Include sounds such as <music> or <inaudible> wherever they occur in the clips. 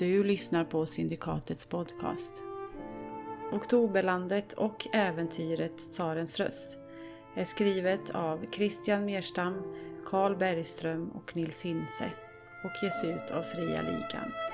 du lyssnar på Syndikatets podcast. Oktoberlandet och äventyret Tsarens röst är skrivet av Christian Merstam, Carl Bergström och Nils Hintze och ges ut av Fria Ligan.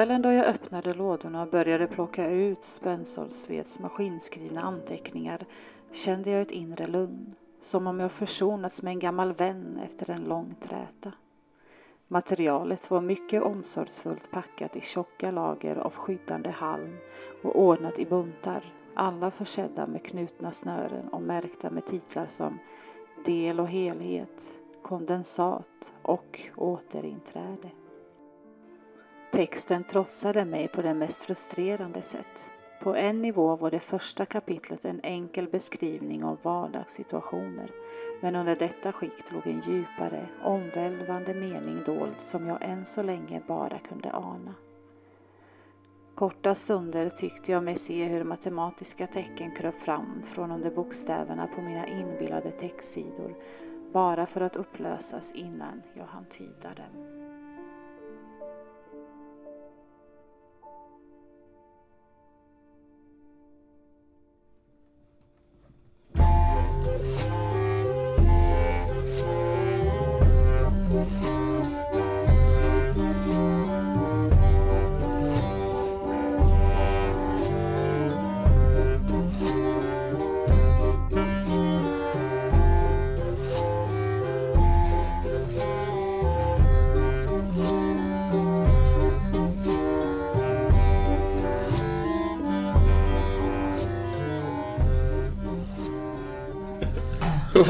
Kvällen då jag öppnade lådorna och började plocka ut Spensolsveds maskinskrivna anteckningar kände jag ett inre lugn, som om jag försonats med en gammal vän efter en lång träta. Materialet var mycket omsorgsfullt packat i tjocka lager av skyddande halm och ordnat i buntar, alla försedda med knutna snören och märkta med titlar som del och helhet, kondensat och återinträde. Texten trotsade mig på det mest frustrerande sätt. På en nivå var det första kapitlet en enkel beskrivning av vardagssituationer. Men under detta skikt låg en djupare, omvälvande mening dold som jag än så länge bara kunde ana. Korta stunder tyckte jag mig se hur matematiska tecken kröp fram från under bokstäverna på mina inbillade textsidor bara för att upplösas innan jag hann tyda dem.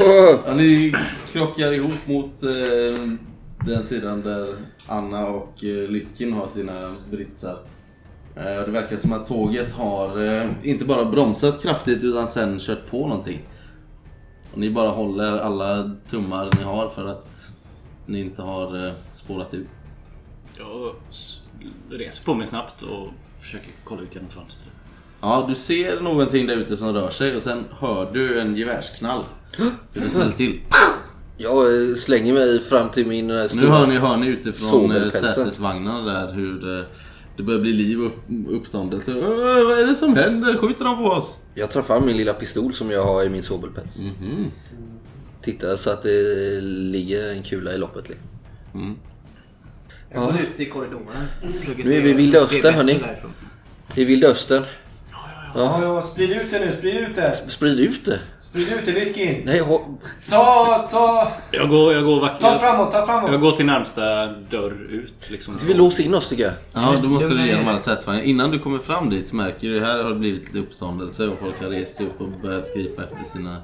<laughs> Ja, ni krockar ihop mot eh, den sidan där Anna och eh, Lytkin har sina britsar. Eh, det verkar som att tåget har eh, inte bara bromsat kraftigt utan sen kört på någonting. Och ni bara håller alla tummar ni har för att ni inte har eh, spårat ut. Jag reser på mig snabbt och försöker kolla ut genom fönstret. Ja, du ser någonting där ute som rör sig och sen hör du en gevärsknall. Hur det smäller till. Jag eh, slänger mig fram till min eh, Nu stora... hör ni, hör ni utifrån eh, sätesvagnarna där hur det börjar bli liv och upp, uppståndelse. Äh, vad är det som händer? Skjuter de på oss? Jag tar fram min lilla pistol som jag har i min sobelpäls. Mhm. Tittar så att det ligger en kula i loppet. liksom. Jag går ut i korridoren. Nu är vi i Vilda Östern, hörni. därifrån. I vilda östern. Ja, ja, sprid ut det nu, sprid ut det. Sprid ut det. Sprid ut det, Litkin. Nej, ho- Ta, ta, Jag går, jag går vackert. ta framåt, ta framåt. Jag går till närmsta dörr ut liksom. ska vi låsa in oss tycker jag? Ja, då måste du igenom alla sätesvagnar. Innan du kommer fram dit så märker du här har det blivit lite uppståndelse och folk har rest upp och börjat gripa efter sina,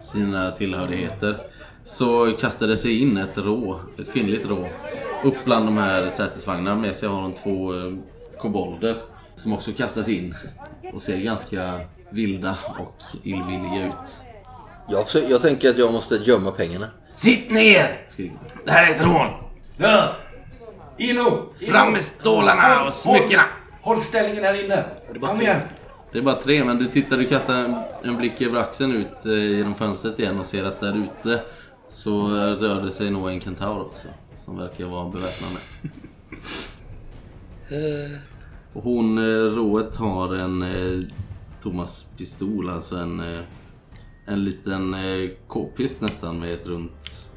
sina tillhörigheter. Så kastar det sig in ett rå, ett kvinnligt rå, upp bland de här sätesvagnarna. Med sig har de två eh, kobolder som också kastas in och ser ganska vilda och illvilliga ut. Jag, försöker, jag tänker att jag måste gömma pengarna. Sitt ner! Det här är ett rån! Ja. Ino! Fram med stålarna och smyckena! Håll ställningen här inne. Kom igen. Det är bara tre, men du tittar, du kastar en, en blick över axeln ut eh, genom fönstret igen och ser att där ute så rör det sig nog en kentaur också. Som verkar vara beväpnad med. <laughs> Och hon, eh, rået, har en eh, Thomas pistol, alltså en, eh, en liten eh, k-pist nästan med ett runt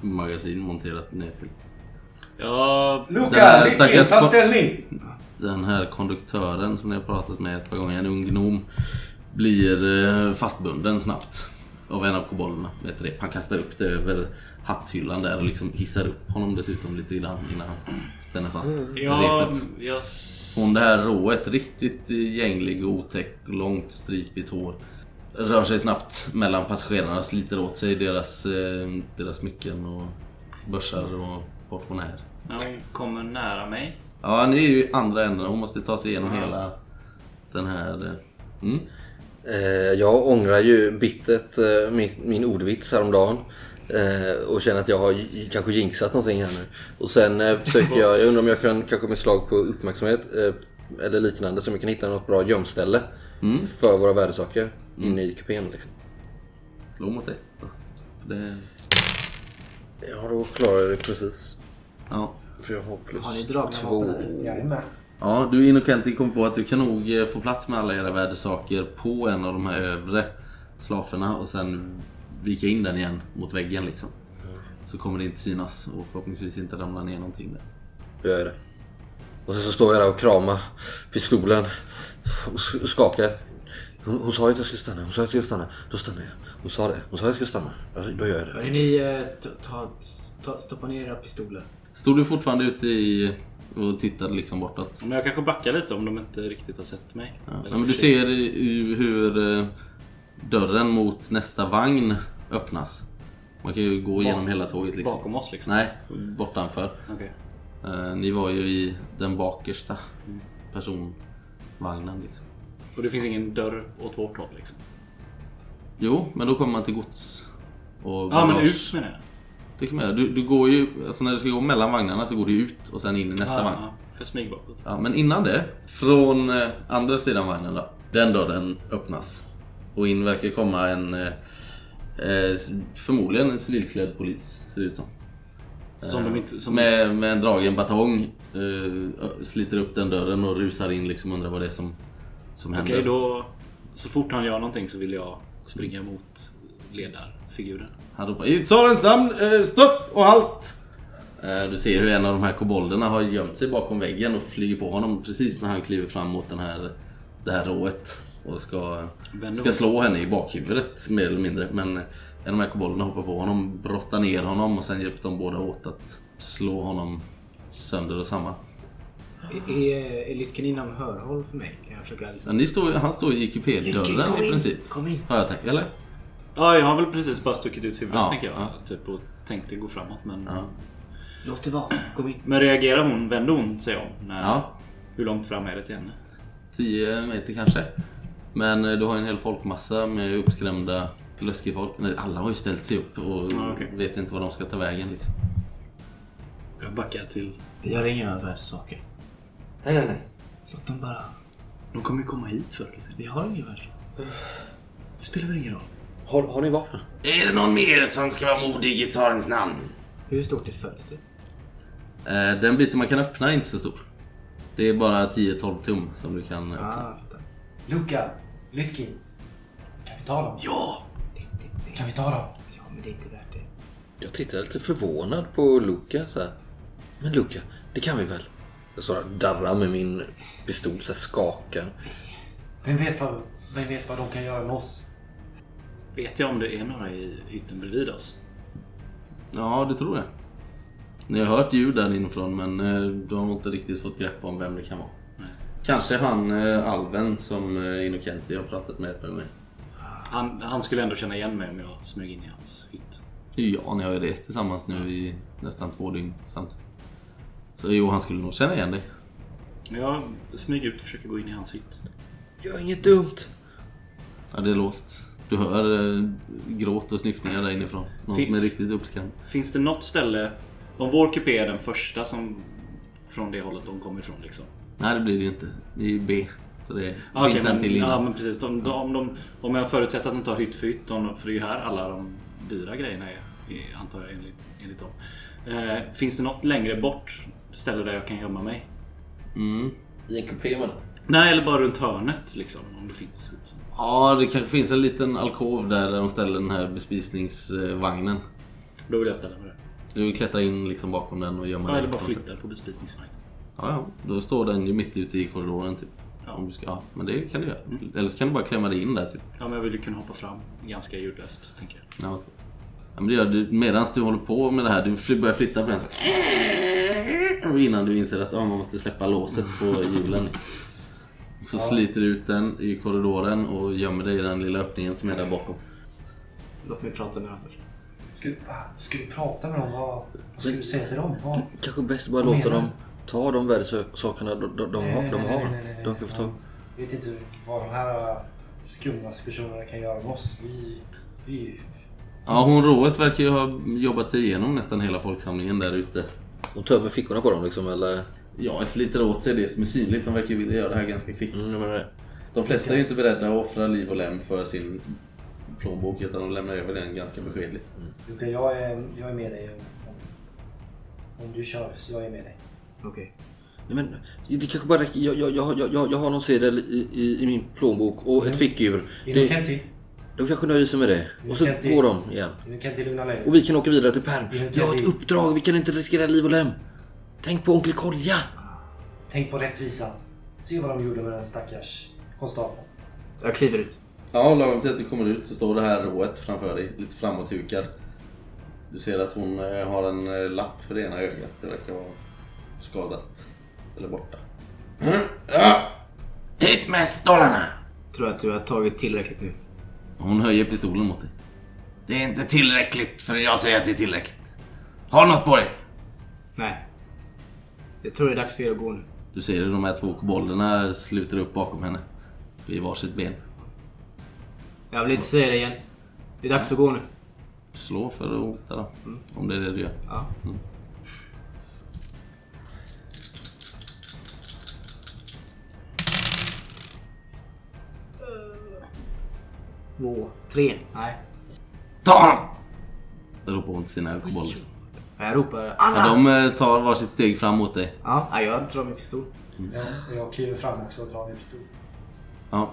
magasin monterat ner till. Luca, Litkin, stackars ta ställning. Den här konduktören som ni har pratat med ett par gånger, en ung gnom, blir eh, fastbunden snabbt av en av kobolderna ett rep. Han kastar upp det över hatthyllan där och liksom hissar upp honom dessutom lite grann innan han spänner fast Jag... repet. jag... Hon det här rået, riktigt gänglig och otäck, långt stripigt hår. Rör sig snabbt mellan passagerarna, sliter åt sig deras, eh, deras smycken och börsar och portmonnäer. När hon kommer nära mig. Ja, ni är ju andra änden. Hon måste ta sig igenom hela den här... eh, Mm. Eh, jag ångrar ju bittert min, min ordvits häromdagen. Eh, och känner att jag har kanske jinxat någonting här nu. Och sen eh, försöker jag, jag undrar om jag kan kanske med slag på uppmärksamhet eh, eller liknande så vi kan hitta något bra gömställe för våra värdesaker inne i kupén. Liksom. Slå mot ett då. För det... Ja, då klarar jag det precis. Ja. För jag har plus Har ni dragna två. vapen? Jajamän. Ja, du in och kom på att du kan nog eh, få plats med alla era värdesaker på en av de här övre slaferna och sen vika in den igen mot väggen liksom. Så kommer det inte synas och förhoppningsvis inte ramla ner någonting där. Då gör jag det. Och så, så står jag där och kramar pistolen och s- och skakar. Hon, hon sa att jag skulle stanna. Hon sa att jag skulle stanna. Då stannar jag. Hon sa det. Hon sa att jag skulle stanna. Alltså, då gör jag det. Hörni, ni eh, ta, ta, stoppa ner era pistoler. Stod du fortfarande ute i och tittade liksom bortåt? Men jag kanske backar lite om de inte riktigt har sett mig. Ja. Men du ser i- hur eh, dörren mot nästa vagn öppnas. Man kan ju gå igenom hela tåget liksom. Bakom oss liksom? Nej, bortanför. Okej. Eh, ni var ju i den bakersta personvagnen liksom. Och det finns ingen dörr åt vårt håll liksom? Jo, men då kommer man till gods och Ja men ut menar jag. Det kan man göra. Du, du går ju, alltså när du ska gå mellan vagnarna så går du ut och sen in i nästa Ja, vagn. ja. Jag smyger bakåt. Ja, men innan det, från eh, andra sidan vagnen då. Den dörren öppnas. Och in verkar komma en, eh, eh, förmodligen en civilklädd polis, ser det ut som. Som de inte... Som, Med, med en dragen batong. Eh, sliter upp den dörren och rusar in liksom undrar vad det är som, som händer. Okej då... Så fort han gör någonting så vill jag springa mot ledarfiguren. Han ropar i tsarens namn, eh, stopp och halt! Eh, du ser hur en av de här kobolderna har gömt sig bakom väggen och flyger på honom precis när han kliver fram mot den här, det här rået. Och ska, ska slå henne i bakhuvudet mer eller mindre. Men en av de här kobolderna hoppar på honom, brottar ner honom och sen hjälps de båda åt att slå honom sönder och samman. Är, Lytken inom hörhåll för mig? Kan jag försöka Ja, liksom... ni står, han står i kupédörren i princip. Kom in! Har jag tänkt, eller? Ja, jag har väl precis bara stuckit ut huvudet Ja, tänker jag. ja. Typ och tänkte gå framåt men... Ja. Låt det vara. Kom in. Men reagerar hon? Vänder hon sig om? När, Ja. Hur långt fram är det till henne? 10 meter kanske. Men eh, du har en hel folkmassa med uppskrämda löskefolk. Nej, Alla har ju ställt sig upp och Ja, okej. vet inte var de ska ta vägen. Liksom. Jag backar till... Vi har inga värdesaker. Nej, nej, nej. Låt dem bara... De kommer ju komma hit förr eller senare. Vi har inga värdesaker. Det spelar väl ingen roll. Har, har ni vapen? Är det någon mer som ska vara modig i tsarens namn? Hur stort är fönstret? Eh, Den biten man kan öppna är inte så stor. Det är bara 10-12 tum som du kan öppna. Ah, jag fattar. Luca, Lytkin. Kan vi ta dem? Ja! Det, det, Kan vi ta dem? ja, men det är inte värt det. Jag tittar lite förvånad på Luca så här. Men Luca, det kan vi väl? Jag står och darrar med min pistol så här skakar. Vem vet, vad, vem vet vad de kan göra med oss? Vet jag om det är några i hytten bredvid oss? Ja, du tror det. Ni har hört ljud där inifrån men eh, du har inte riktigt fått grepp om vem det kan vara. Nej. Kanske han eh, alven som eh, Innocenti har pratat med ett par gånger. Han, han skulle ändå känna igen mig om jag smög in i hans hytt. Ja, ni har ju rest tillsammans nu i nästan två dygn samtidigt. Så jo, han skulle nog känna igen dig. Jag smyger ut och försöker gå in i hans hytt. Gör inget dumt. Ja, det är låst. Du hör eh, gråt och snyftningar där inifrån. Någon Fin- som är riktigt uppskrämd. Finns det något ställe... Om vår kupé är den första som... Från det hållet de kommer ifrån liksom. Nej, det blir det ju inte. Det är ju B. Så det Ah, finns okej, en men, till innan. ja, men precis. De, de, om, de, om jag förutsätter att de tar hytt för hytt. De, för det är ju här alla de dyra grejerna är. är antar jag enligt, enligt dem. Eh, finns det något längre bort ställe där jag kan gömma mig? Mm. I en kupé men. Nej, eller bara runt hörnet liksom. Om det finns. Liksom. Ja, det kanske finns en liten alkov där, där de ställer den här bespisningsvagnen. Då vill jag ställa mig där. Du klättrar in liksom bakom den och gömmer Ja, dig eller bara flyttar på bespisningsvagnen. Ja, ja. Då står den ju mitt ute i korridoren typ. Ja. Om du ska, ja, men det kan du göra. Eller så kan du bara klämma dig in där typ. Ja, men jag vill ju kunna hoppa fram ganska ljudlöst, tänker jag. Ja, okej. ja, men det gör du medan du håller på med det här. Du börjar flytta på den så. Och innan du inser att ja, man måste släppa låset på hjulen. Så sliter du ut den i korridoren och gömmer dig i den lilla öppningen som är där bakom. Låt mig prata med honom först. Ska, du- ska du prata med dem? Vad, vad ska du säga till dem? Vad? Kanske bäst bara Vad låta dem ta de värdesakerna de, de, de, Nej, har. nej, De, nej, har. de kan få tag Jag vet inte vad de här skumma personerna kan göra med oss. Vi, vi, Ja, hon rået verkar ju ha jobbat igenom nästan hela folksamlingen där ute. De tömmer fickorna på dem liksom eller? Ja, sliter åt sig det som är synligt. De verkar ju vilja göra det här ganska kvickt. Mm, det. De flesta är ju inte beredda att offra liv och lem för sin plånbok utan de lämnar över den ganska beskedligt. Luka, jag är, jag är med dig. Om, om du kör så jag är med dig. Okej. Nej, men det kanske bara räcker. Jag, jag, jag, jag, jag, har någon sedel i, i, i min plånbok och ett fickur. Är du Det, Kenty? de kanske nöjer sig med det. Och så går de igen. Du Kenty, lugna ner dig. Och vi kan åka vidare till Perm. Vi har ett uppdrag, vi kan inte riskera liv och lem. Tänk på onkel Kolja. Tänk på rättvisa. Se vad de gjorde med den stackars konstapeln. Jag kliver ut. Ja, lagom till att du kommer ut så står det här rået framför dig, lite framåthukad. Du ser att hon eh, har en eh, lapp för det ena ögat. Det verkar vara skadat. Eller borta. Ja! Hit med stålarna! Tror att du har tagit tillräckligt nu. Hon höjer pistolen mot dig. Det är inte tillräckligt förrän jag säger att det är tillräckligt. Har något på dig? Nej. Jag tror det är dags för er att gå nu. Du ser hur de här två kobolderna sluter upp bakom henne. Vid varsitt ben. Jag vill inte säga det igen. Det är dags att gå nu. Slå för att hota då. Om det är det du gör. Ja. Två, tre. Nej. Ta honom! Ropar hon till sina kobolder. Jag ropar Ja, Anna! de eh, tar varsitt steg fram mot dig. Ja, jag drar min pistol. Ja, och jag kliver fram också och drar min pistol. Ja.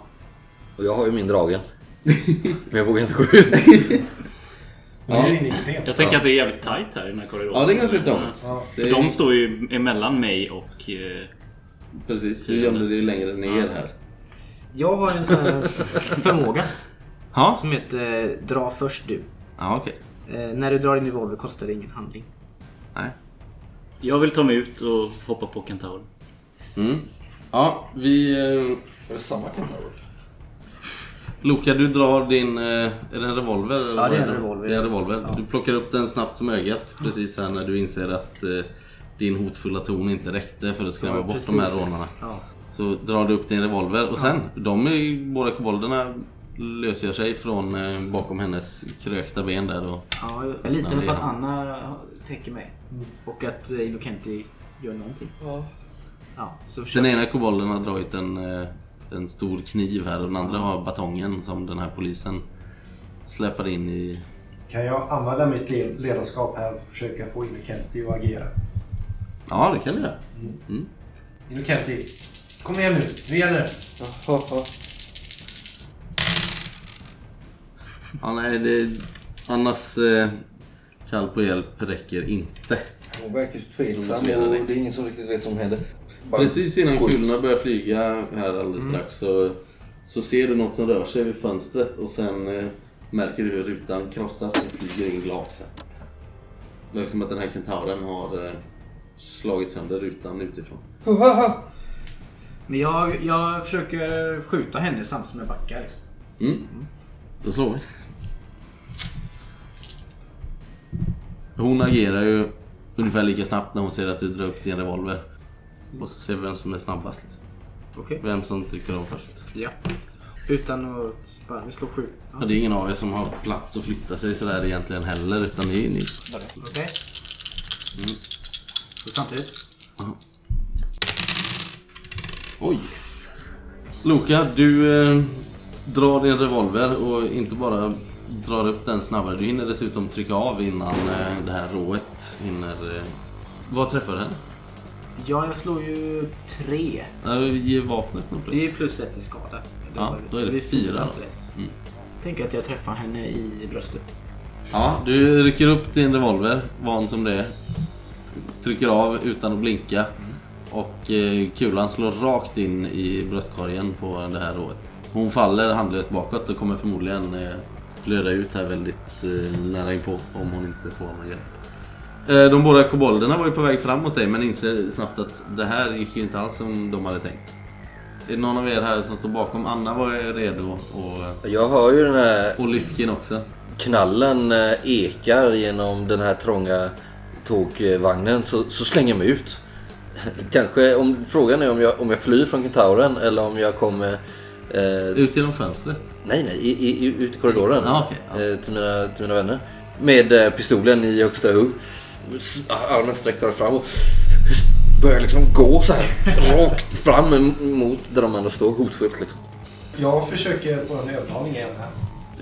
Och jag har ju min dragen. <laughs> Men jag vågar inte gå ut. <laughs> Ja. Jag tänker att det är jävligt tight här i den här korridoren. Ja, det är ganska trångt. Ja. Det För är, de står ju emellan mig och... Eh, Precis, du gömde dig längre ner här. Jag har en sån här <laughs> förmåga Ja, som heter eh, Dra först du. ja okej. Eh, när du drar din revolver kostar det ingen handling. Nej. jag vill ta mig ut och hoppa på kentauren. Mm. Ja, vi... eh, Är det samma kentaur? Loka, du drar din... eh, Är det en revolver? eller Ja, det är en revolver. Det är en revolver. Ja. Du plockar upp den snabbt som ögat precis här när du inser att eh, din hotfulla ton inte räckte för att skrämma Ja, bort de här rånarna. Ja. Så drar du upp din revolver och sen, de är, båda kobolderna löser sig från eh, bakom hennes krökta ben där och... Ja, jag litar på att Anna täcker mig. Och att eh, Innocenti gör någonting. Ja. Ja, så Den ena kobolden har dragit en, eh, en stor kniv här och den andra har batongen som den här polisen släpar in i... Kan jag använda mitt le- ledarskap här och försöka få in Kenty att agera? Ja, det kan du göra. In Kenty. Kom igen nu, nu gäller det. Ja, nej, det... Annas eh, kall på hjälp räcker inte. Hon verkar ju tveksam och dig. det är ingen som riktigt vet vad som händer. Bara Precis innan ut. kulorna börjar flyga här alldeles strax så, så ser du något som rör sig vid fönstret och sen eh, märker du hur rutan krossas och flyger in glas. Det verkar som att den här kentauren har eh, slagit sönder rutan utifrån. <laughs> Men jag, jag försöker skjuta henne samtidigt som jag backar. Liksom. Mm. Då slår vi. Hon agerar ju ungefär lika snabbt när hon ser att du drar upp din revolver. Och så ser vi vem som är snabbast. Liksom. Okej. Vem som trycker av först. Ja. Utan att bara vi slår sju. Ja, Ja. det är ingen av er som har plats att flytta sig sådär egentligen heller. Utan det är ni. Okej. Så samtidigt. Oj. Loka, du eh, drar din revolver och inte bara drar upp den snabbare. Du hinner dessutom trycka av innan eh, det här rået hinner... Eh, vad träffar den? Ja, jag slår ju tre. Ja, Ge vapnet något Det är plus. plus ett i skada. Ja, då är Så det fyra stress. Mm. Tänker att jag träffar henne i bröstet. Ja, du rycker upp din revolver, van som det är. Trycker av utan att blinka. Och eh, kulan slår rakt in i bröstkorgen på det här rået. Hon faller handlöst bakåt och kommer förmodligen blöda ut här väldigt eh, nära inpå om hon inte får någon hjälp. Eh, de båda kobolderna var ju på väg fram mot dig men inser snabbt att det här gick ju inte alls som de hade tänkt. Är det någon av er här som står bakom? Anna var redo och, Jag hör ju den här och Lytkin också. knallen eh, ekar genom den här trånga tågvagnen så, så slänger jag mig ut. Kanske om frågan är om jag, om jag flyr från kentauren eller om jag kommer Eh, Ut genom fönstret? nej, nej, i, i, ut i korridoren. Ja, okej, ja. eh, till, mina, till mina vänner. Med eh, pistolen i högsta hugg. Armen sträckt fram och börjar liksom gå så här <laughs> rakt fram mot där de ändå står hotfullt. Liksom. Jag försöker på en övertalning igen här.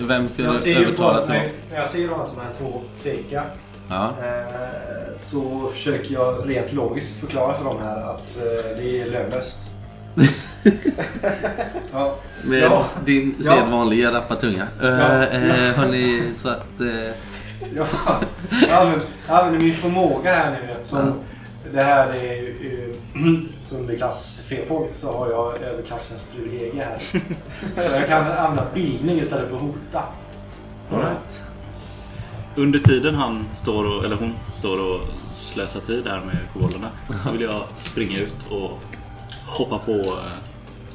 Vem ska Jag du ju övertala till när jag ser att de här två tvekar Ja. eh, så försöker jag rent logiskt förklara för dem här att eh, det är lönlöst. Ja. Med Ja. din Ja. sedvanliga rappa tunga. Ja. Uh, hörni, så att... eh, Ja, jag använder, jag använder min förmåga här nu eftersom det här är ju <clears throat> underklass fefolk så har jag överklassens privilegier här. jag kan använda bildning istället för att hota. all right. Under tiden han står och, eller hon står och slösar tid här med kobolderna så vill jag springa ut och hoppa på eh,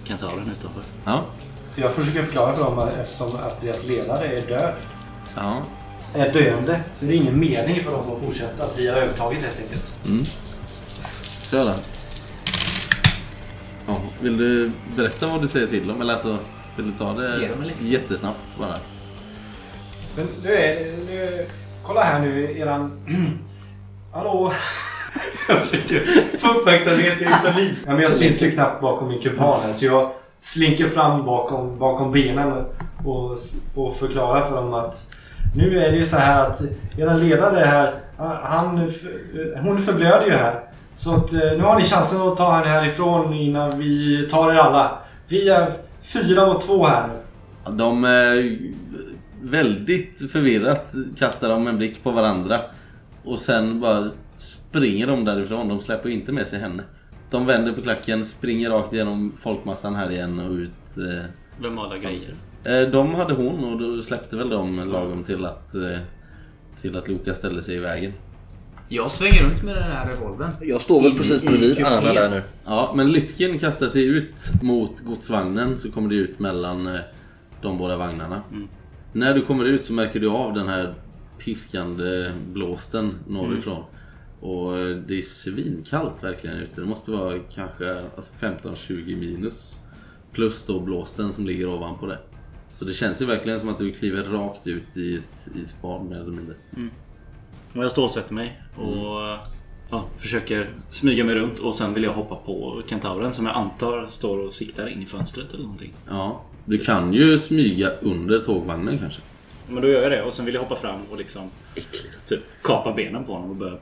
kentauren utanför. Ja. Så jag försöker förklara för dem att eftersom att deras ledare är död. Ja. Är döende. Så det är ingen mening för dem att fortsätta. Att vi har övertagit helt enkelt. Mm. Kör då. Ja, vill du berätta vad du säger till dem? Eller alltså, vill du ta det läxa. jättesnabbt bara? Men nu är nu, Kolla här nu eran... <clears throat> Hallå? <laughs> jag försöker få uppmärksamhet. Jag är så liten. Ja, men jag syns ju knappt bakom min kupan här. Så jag slinker fram bakom, bakom benen och, och förklarar för dem att nu är det ju så här att eran ledare här, han, hon förblöder ju här. Så att, eh, nu har ni chansen att ta henne härifrån innan vi tar er alla. Vi är fyra mot två här nu. Ja, De är väldigt förvirrat kastar de en blick på varandra. Och sen bara springer de därifrån. De släpper inte med sig henne. De vänder på klacken, springer rakt igenom folkmassan här igen och ut. eh, Vem har alla grejer? Eh, De hade hon och då släppte väl de lagom till att, eh, till att Luka ställde sig i vägen. Jag svänger runt med den här revolvern. Jag står väl In precis bredvid. Anna där nu. Ja, men Lytkin kastar sig ut mot godsvagnen så kommer det ut mellan eh, de båda vagnarna. När du kommer ut så märker du av den här piskande blåsten norrifrån. Och det är svinkallt verkligen ute. Det måste vara kanske alltså 15-20 minus. Plus då blåsten som ligger ovanpå det. Så det känns ju verkligen som att du kliver rakt ut i ett isbad mer eller mindre. Och jag stålsätter mig och ja, försöker smyga mig runt och sen vill jag hoppa på kentauren som jag antar står och siktar in i fönstret eller någonting. Ja, du kan ju smyga under tågvagnen kanske. Men då gör jag det och sen vill jag hoppa fram och liksom typ kapa benen på honom och börja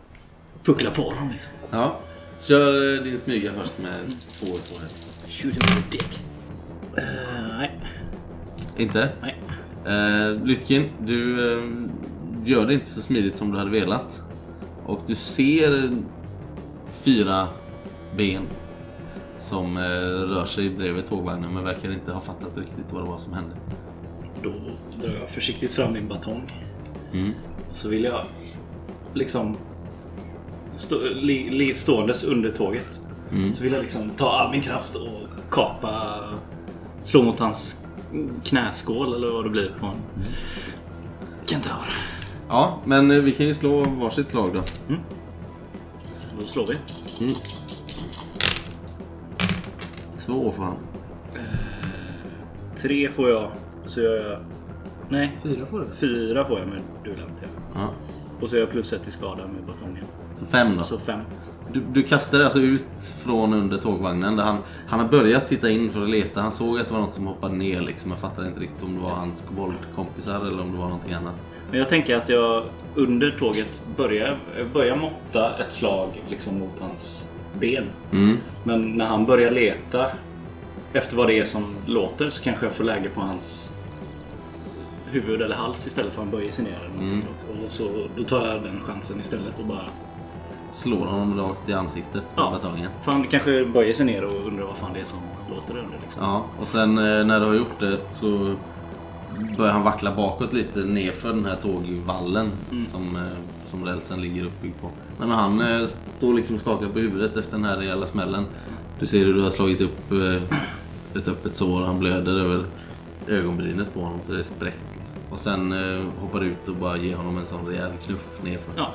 puckla på honom liksom. Ja. Kör eh, din smyga först med två på här. Shoot him in the dick. Eh, nej, Inte? nej. Uh, Lytkin, du eh, gör det inte så smidigt som du hade velat. Och du ser fyra ben som eh, rör sig bredvid tågvagnen men verkar inte ha fattat riktigt vad det var som hände. Då drar jag försiktigt fram min batong. Mm. Och så vill jag liksom stå, li, li, ståendes under tåget. Mm. Så vill jag liksom ta all min kraft och kapa, slå mot hans knäskål eller vad det blir på en kentaur. Ja, men eh, vi kan ju slå varsitt slag då. Då slår vi. Två får han. Tre får jag. Så gör jag... Nej, Fyra får du. fyra får jag med duellant. Ja. Ja. Och så gör jag plus ett i skada med batongen. Så fem då. Så fem. Du, du kastade alltså ut från under tågvagnen där han, han har börjat titta in för att leta. Han såg att det var något som hoppade ner liksom. Jag fattade inte riktigt om det var hans koboldkompisar eller om det var någonting annat. Men jag tänker att jag under tåget börjar, börjar måtta ett slag liksom mot hans ben. Mm. Men när han börjar leta efter vad det är som låter så kanske jag får läge på hans huvud eller hals istället för att han böjer sig ner. Eller någonting. Och så, då tar jag den chansen istället och bara... Slår honom rakt i ansiktet med Ja. batongen. För han kanske böjer sig ner och undrar vad fan det är som låter under. Liksom. Ja, och sen eh, när du har gjort det så börjar han vackla bakåt lite nerför den här tågvallen som, eh, som rälsen ligger uppbyggd på. Men han eh, står liksom och skakar på huvudet efter den här rejäla smällen. Du ser hur du har slagit upp ett öppet sår och han blöder över ögonbrynet på honom så det är spräckt. Liksom. Och sen hoppar du ut och bara ger honom en sån rejäl knuff nerför. Ja.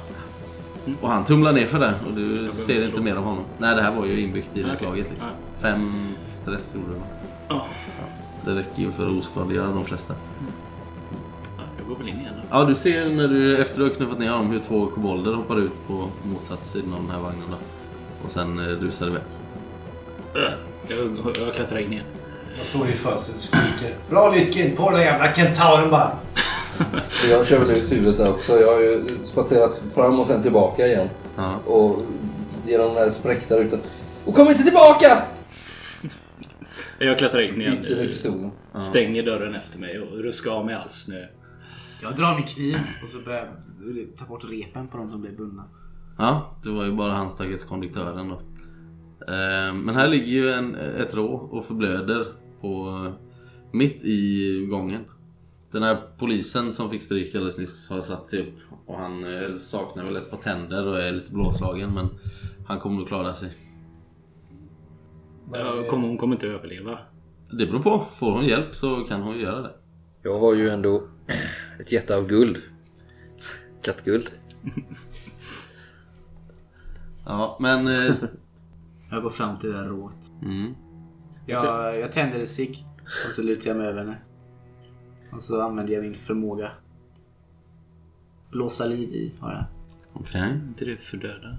Och han tumlar nerför där och du ser inte slå. mer av honom. Nej, det här var ju inbyggt i det slaget liksom. Fem stress gjorde du va? Ja. Det räcker ju för att oskadliggöra de flesta. Ja, jag går väl in igen då. Ja, du ser när du efter du har knuffat ner dem hur två kobolder hoppar ut på motsatt sidan av den här vagnen då. Och sen eh, rusar iväg. Jag, jag klättrar in igen. Jag står i fönstret och skriker. Bra Lytkin! På den jävla kentauren bara! Jag kör väl ut huvudet där också. Jag har ju spatserat fram och sen tillbaka igen. Ja. Och genom den här spräckta rutan. Och kom inte tillbaka! Jag klättrar in igen. Stänger dörren efter mig och ruskar av mig all snö. Jag drar min kniv och så börjar jag ta bort repen på de som blir bundna. Ja, det var ju bara han stackars konduktören då. Eh, Men här ligger ju en, ett rå och förblöder på, mitt i gången. Den här polisen som fick stryk alldeles nyss har satt sig upp och han eh, saknar väl ett par tänder och är lite blåslagen men han kommer nog klara sig. Jag kommer, hon kommer inte överleva. Det beror på. Får hon hjälp så kan hon ju göra det. Jag har ju ändå ett hjärta av guld. Kattguld. <laughs> Ja, men... eh, Jag går fram till det där rået. Mm. Jag, jag tänder en cigg och så lutar jag mig över henne. Och så använder jag min förmåga. Blåsa liv i har jag. Okej. inte det för döda?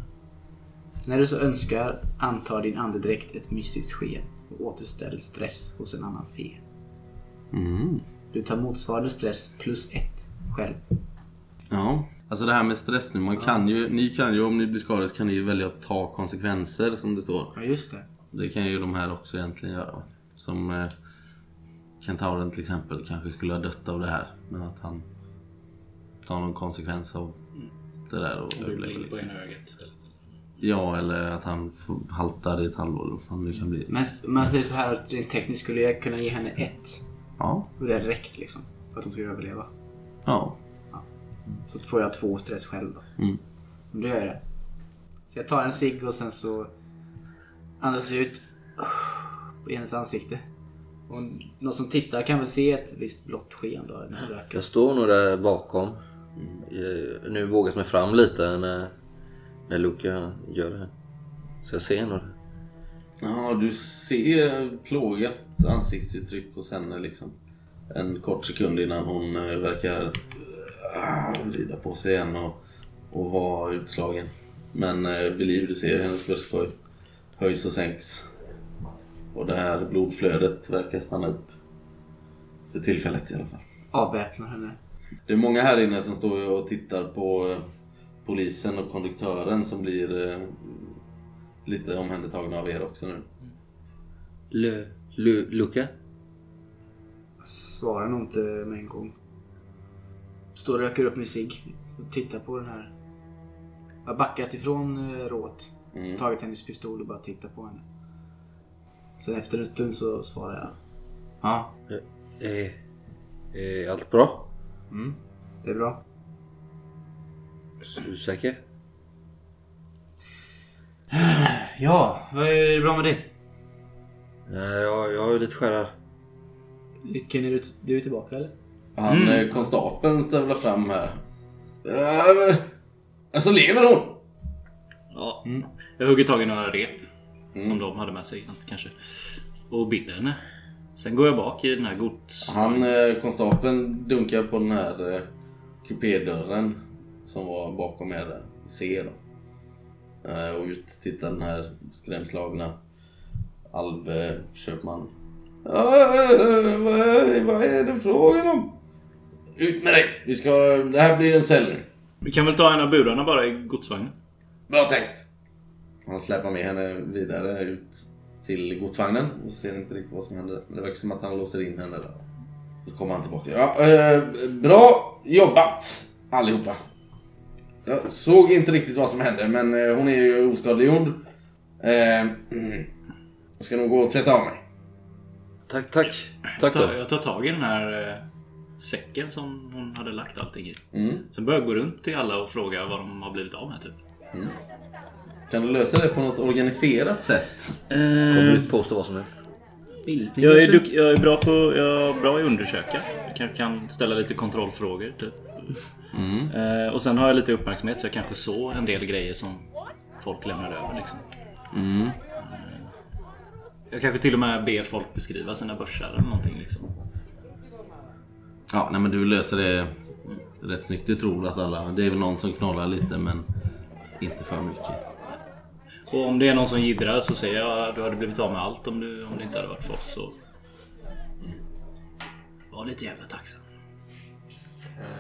När du så önskar antar din andedräkt ett mystiskt sken och återställ stress hos en annan fe. Mm. Du tar motsvarande stress plus ett själv. Ja. Alltså det här med stress nu. Man kan ju, ni kan ju om ni blir skadade så kan ni ju välja att ta konsekvenser som det står. Ja, just det. Det kan ju de här också egentligen göra. Som eh, Kentauren till exempel kanske skulle ha dött av det här. Men att han tar någon konsekvens av det där och Du blir blind på liksom. ena ögat istället. Ja, eller att han får- haltar i ett halvår eller fan det kan bli. Men man säger så här att rent tekniskt skulle jag kunna ge henne ett. Ja. Och det är räckt liksom. För att hon ska överleva. Ja. Så får jag två stress själv då. Mm. Men då gör jag det. Så jag tar en cigg och sen så andas ut på hennes ansikte. Och någon som tittar kan väl se ett visst blått sken då. Jag står nog där bakom. Jag nu vågat mig fram lite när, när Luca gör det här. Så jag ser nog det. Ja, du ser plågat ansiktsuttryck hos henne liksom. En kort sekund innan hon eh, verkar uh, vrida på sig igen och, och vara utslagen. Men eh, vid liv, du ser hennes bröstkorg höjs och sänks. Och det här blodflödet verkar stanna upp. För tillfället i alla fall. Avväpnar henne. Det är många här inne som står och tittar på eh, polisen och konduktören som blir eh, lite omhändertagna av er också nu. Lu, Lu, Luca? Svarar nog inte med en gång. Står och röker upp min cigg. Och tittar på den här. Jag har backat ifrån eh, rået. Mm. Tagit hennes pistol och bara tittat på henne. Sen efter en stund så svarar jag. Ja, Är, är allt bra? mm, det är bra. Är du säker? <sighs> Ja, vad är bra med dig? Nej, jag, jag har ju lite skärrar. Lytken, är du, du är tillbaka eller? Han, mm. konstapeln stövlar fram här. Ja, men, alltså lever hon? Ja. Jag hugger tag i några rep. Som de hade med sig kanske. Och binder henne. Sen går jag bak i den här gods... Han, eh, konstapeln dunkar på den här eh, kupédörren som var bakom er där. C då. Eh, och ut tittar den här skrämslagna alvköpmannen. Ja, eh, vad, är- vad är det frågan om? Ut med dig! Vi ska, det här blir en cell nu. Vi kan väl ta en av burarna bara i godsvagnen? Bra tänkt! Han släpar med henne vidare ut till godsvagnen och ser inte riktigt vad som händer. Men det verkar som att han låser in henne där. Så kommer han tillbaka. Ja, eh, bra jobbat allihopa. Jag såg inte riktigt vad som hände men eh, hon är ju oskadliggjord. Eh, mm. jag ska nog gå och tvätta av mig. Tack, tack. Tack då. Jag tar tag i den här eh, säcken som hon hade lagt allting i. Mm. Sen börjar jag gå runt till alla och fråga vad de har blivit av med typ. Kan du lösa det på något organiserat sätt? Kom ut påstå vad som helst. Jag är, duk- jag är bra på jag är bra i att undersöka. Jag kan, kan ställa lite kontrollfrågor. Typ. Eh, och sen har jag lite uppmärksamhet så jag kanske så en del grejer som folk lämnar över. Liksom. Mm. Jag kanske till och med ber folk beskriva sina börsar eller någonting liksom. Ja, nej men du löser det rätt snyggt. Du tror att alla... Det är väl någon som knollar lite men inte för mycket. Och om det är någon som jiddrar så säger jag att du hade blivit av med allt om, du, om det inte hade varit för oss. Så... Var lite jävla tacksam.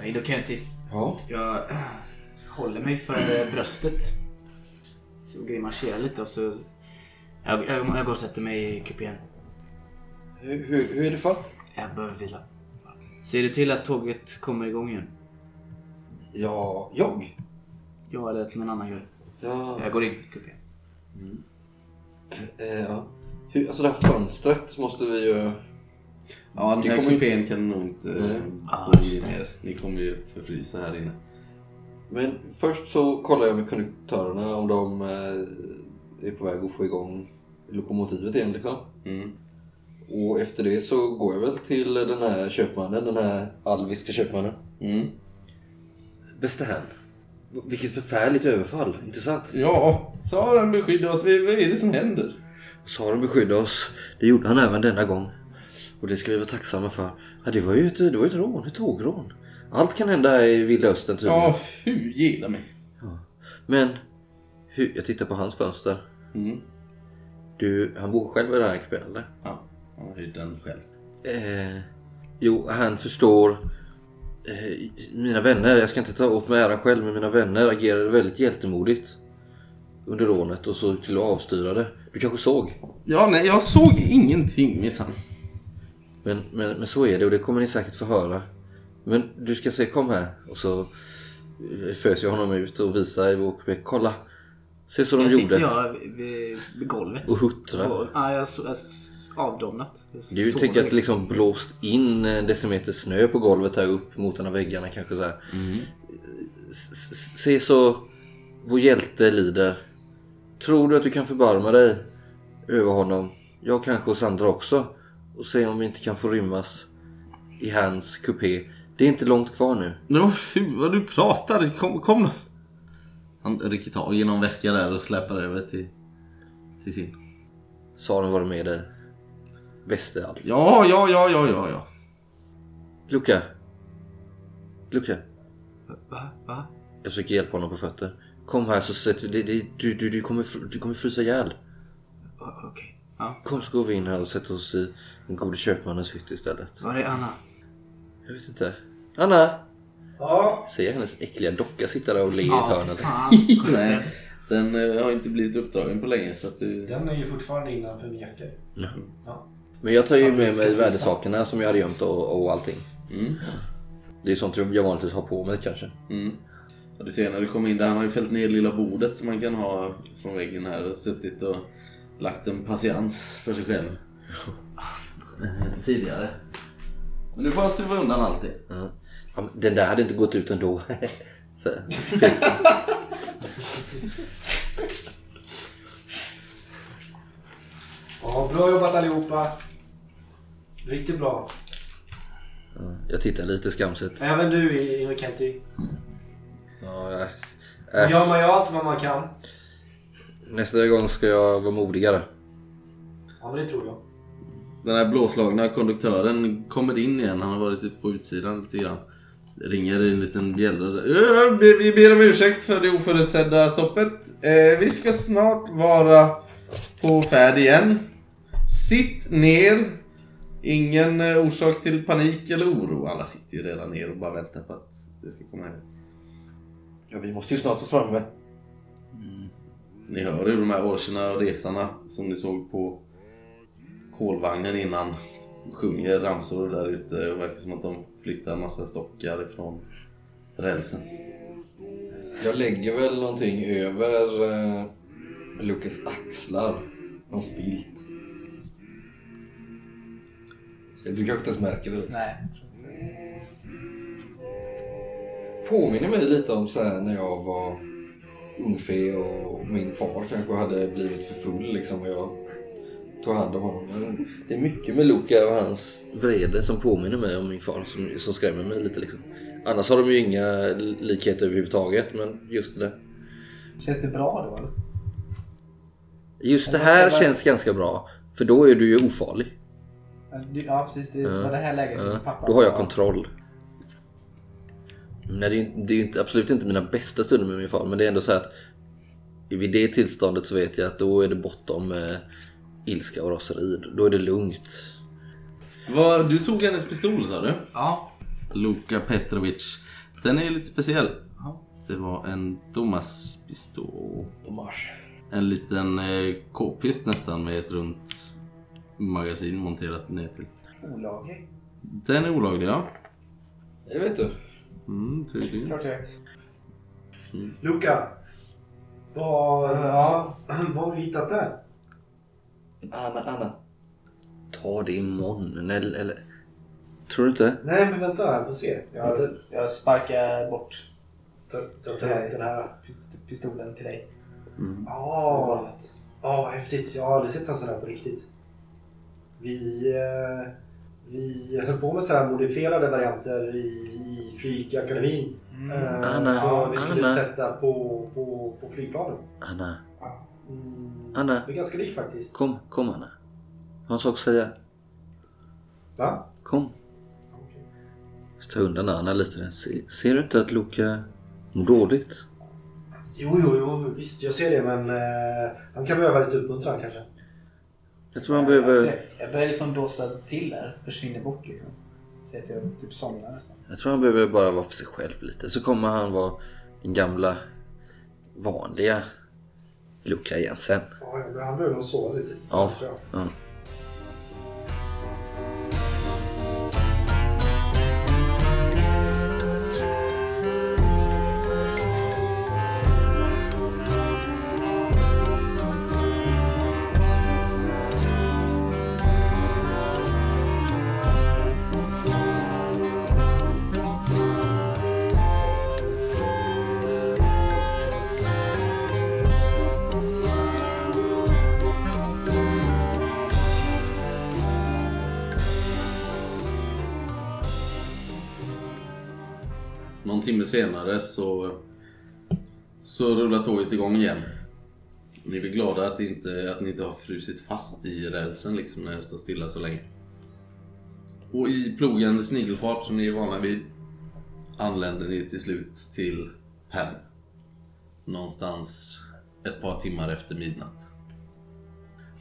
Uh, jag inte... Ja. Jag äh, håller mig för bröstet. Så grimaserar lite och så... Jag, jag, jag går och sätter mig i kupén. Hur, hur, hur är det fatt? Jag behöver vila. Ser du till att tåget kommer igång igen? Ja, jag? Jag eller någon annan gör. Ja. Jag går in i kupén. Eh, ja. Hur, alltså det här fönstret måste vi ju... Ja, den Det här kommer ju- kupén kan nog inte Ah, gå ner. Ni kommer ju förfrysa här inne. Men först så kollar jag med konduktörerna om de eh, är på väg att få igång lokomotivet igen liksom. Mm. Och efter det så går jag väl till den här köpmannen, den här alviska köpmannen. Mm. Bästa herrn. Vilket förfärligt överfall, inte sant? Ja, Saren beskyddar oss. Vad är det som händer? Saren beskyddade oss. Det gjorde han även denna gång. Och det ska vi vara tacksamma för. Ja, det var ju ett, det var ett rån, ett tågrån. Allt kan hända i vilda östern tydligen. Ja, hur gillar mig. Men, hur, jag tittar på hans fönster. Mm. Du, han bor själv i den här eller? Ja, han hyrt den själv. Eh, jo, han förstår. Eh, mina vänner, jag ska inte ta åt mig äran själv, men mina vänner agerade väldigt hjältemodigt. Under rånet och så till att avstyra det. Du kanske såg? Ja, nej, jag såg ingenting minsann. Men, men, men så är det och det kommer ni säkert få höra. Men du ska se, kom här. Och så eh, föser jag honom ut och visar i vår kupé. Kolla! Se så de gjorde. sitter jag vid, vid golvet. Och huttra. Och, ja, jag så, jag avdomnat. Du tänker att det liksom blåst in en decimeter snö på golvet här upp mot en av väggarna kanske så här. S- Se så vår hjälte lider. Tror du att du kan förbarma dig över honom? Jag kanske och Sandra också. Och se om vi inte kan få rymmas i hans kupé. Det är inte långt kvar nu. Ja, fy vad du pratar. Kom, kom då. Han rycker tag i någon väska där och släpar över till, till sin. Saren var det med dig. Västeralf. Ja, ja, ja, ja, ja, ja. Luca. Luca. Va? Va? Jag försöker hjälpa honom på fötter. Kom här så sätter vi... Det, det, du, du, du, kommer, du kommer frysa ihjäl. Okej. Ja. Kom så går vi in här och sätter oss i den gode köpmannens hytt istället. Var är Anna? Jag vet inte. Anna! Ja, Ser jag hennes äckliga docka sitta där och le i ett Ja, hörn eller? fan. <laughs> Nej, den eh, har inte blivit uppdragen på länge så att det... den är ju fortfarande innanför mekar. Ja. Men jag tar ju med mig värdesakerna som jag hade gömt och, och allting. Mm. Det är sånt jag vanligtvis har på mig kanske. Mm. Du ser när du kommer in där, han har ju fällt ner lilla bordet som man kan ha från väggen här och suttit och lagt en patiens för sig själv. <laughs> Tidigare. Men du får han stuva undan alltid. Ja. Ja, men den där hade inte gått ut ändå. <laughs> så, ja, bra jobbat allihopa. Riktigt bra. ja, jag tittar lite skamset. Även du Innocenti. Ja, Nu äh, gör man ju allt vad man kan. nästa gång ska jag vara modigare. Ja, men det tror jag. Den här blåslagna konduktören kommer in igen. Han har varit på utsidan lite grann. Ringer en liten bjällra. "Eh, Vi ber om ursäkt för det oförutsedda stoppet. Eh, Vi ska snart vara på färd igen. Sitt ner. Ingen eh, orsak till panik eller oro. Alla sitter ju redan ner och bara väntar på att det ska komma hem. Ja, vi måste ju snart vara framme. Ni hör hur de här orcherna och resarna som ni såg på kolvagnen innan sjunger ramsor där ute. Det verkar som att de flyttar en massa stockar ifrån rälsen. Jag lägger väl någonting över eh, Lukas axlar. Någon filt. Du kanske inte ens märker det? Nej. Påminner mig lite om så här när jag var ungfe och min far kanske hade blivit för full liksom och jag tog hand om honom. Men Det är mycket med Luca och hans vrede som påminner mig om min far som, som skrämmer mig lite liksom. Annars har de ju inga likheter överhuvudtaget men just det. Känns det bra då eller? Just det här känns ganska bra. För då är du ju ofarlig. Ja, du- Ja precis, det var det här läget Ja, pappa då har jag var- kontroll. Nej, det är, ju- det är ju inte, absolut inte mina bästa stunder med min far, men det är ändå så här att vid det tillståndet så vet jag att då är det bortom eh, ilska och raseri. Då är det lugnt. Vad, du tog hennes pistol sa du? Ja. Luka Petrovic. Den är lite speciell. Det var en Thomas-pistol. En liten eh, k-pist nästan med ett runt magasin monterat ner till. Olaglig. Den är olaglig ja. Det vet du. Mm, tydligen. Klart jag vet. Luca. Vad, ja, <clears throat> vad har du hittat där? Anna, Anna. Ta det imorgon. Eller, eller... Tror du inte? Nej men vänta, jag får se. Jag Jag sparkar bort tar upp den här. pist- pistolen till dig. Ja, ja vad häftigt. Jag har aldrig sett en sån här på riktigt. Vi, eh, vi höll på med så här modifierade varianter i, i flygakademin. Eh, Anna, vi skulle Anna. sätta på, på, på flygplanen. Anna. Mm, Anna. Det är ganska likt faktiskt. Kom, kom Anna. Jag har en sak att säga. Va? Kom. Jag ta undan Anna lite. Se, ser du inte att Luka mår dåligt? Jo, jo, jo, visst jag ser det men eh, han kan behöva lite uppmuntran kanske. Jag tror han Jag, behöver... ser- jag börjar liksom dåsa till där. Försvinner bort liksom. Så att jag typ somnar nästan. Jag tror han behöver bara vara för sig själv lite. Så kommer han vara den gamla vanliga Luka igen sen. Ja, men han behöver nog sova lite. Ja. tror jag. Ja. Tåget igång igen. Ni är väl glada att, inte, att ni inte har frusit fast i rälsen liksom när jag står stilla så länge. Och i plogande snigelfart som ni är vana vid anländer ni till slut till Penn. Någonstans ett par timmar efter midnatt.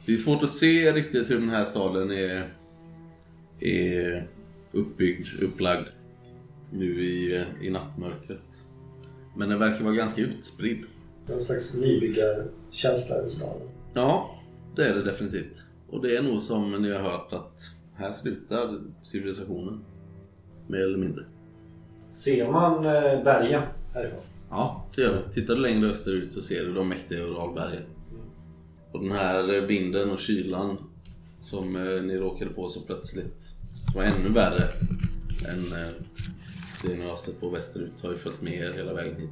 Det är svårt att se riktigt hur den här staden är, är uppbyggd, upplagd nu i, i nattmörkret. Men den verkar vara ganska utspridd. Någon slags nybyggarkänsla över staden. Ja, det är det definitivt. Och det är nog som ni har hört att här slutar civilisationen. Mer eller mindre. Ser man eh, bergen härifrån? Ja, det gör det. Tittar du längre österut så ser du de mäktiga Uralbergen. Och den här vinden och kylan som eh, ni råkade på så plötsligt, var ännu värre än eh, det ni har stött på västerut, har ju följt med er hela vägen hit.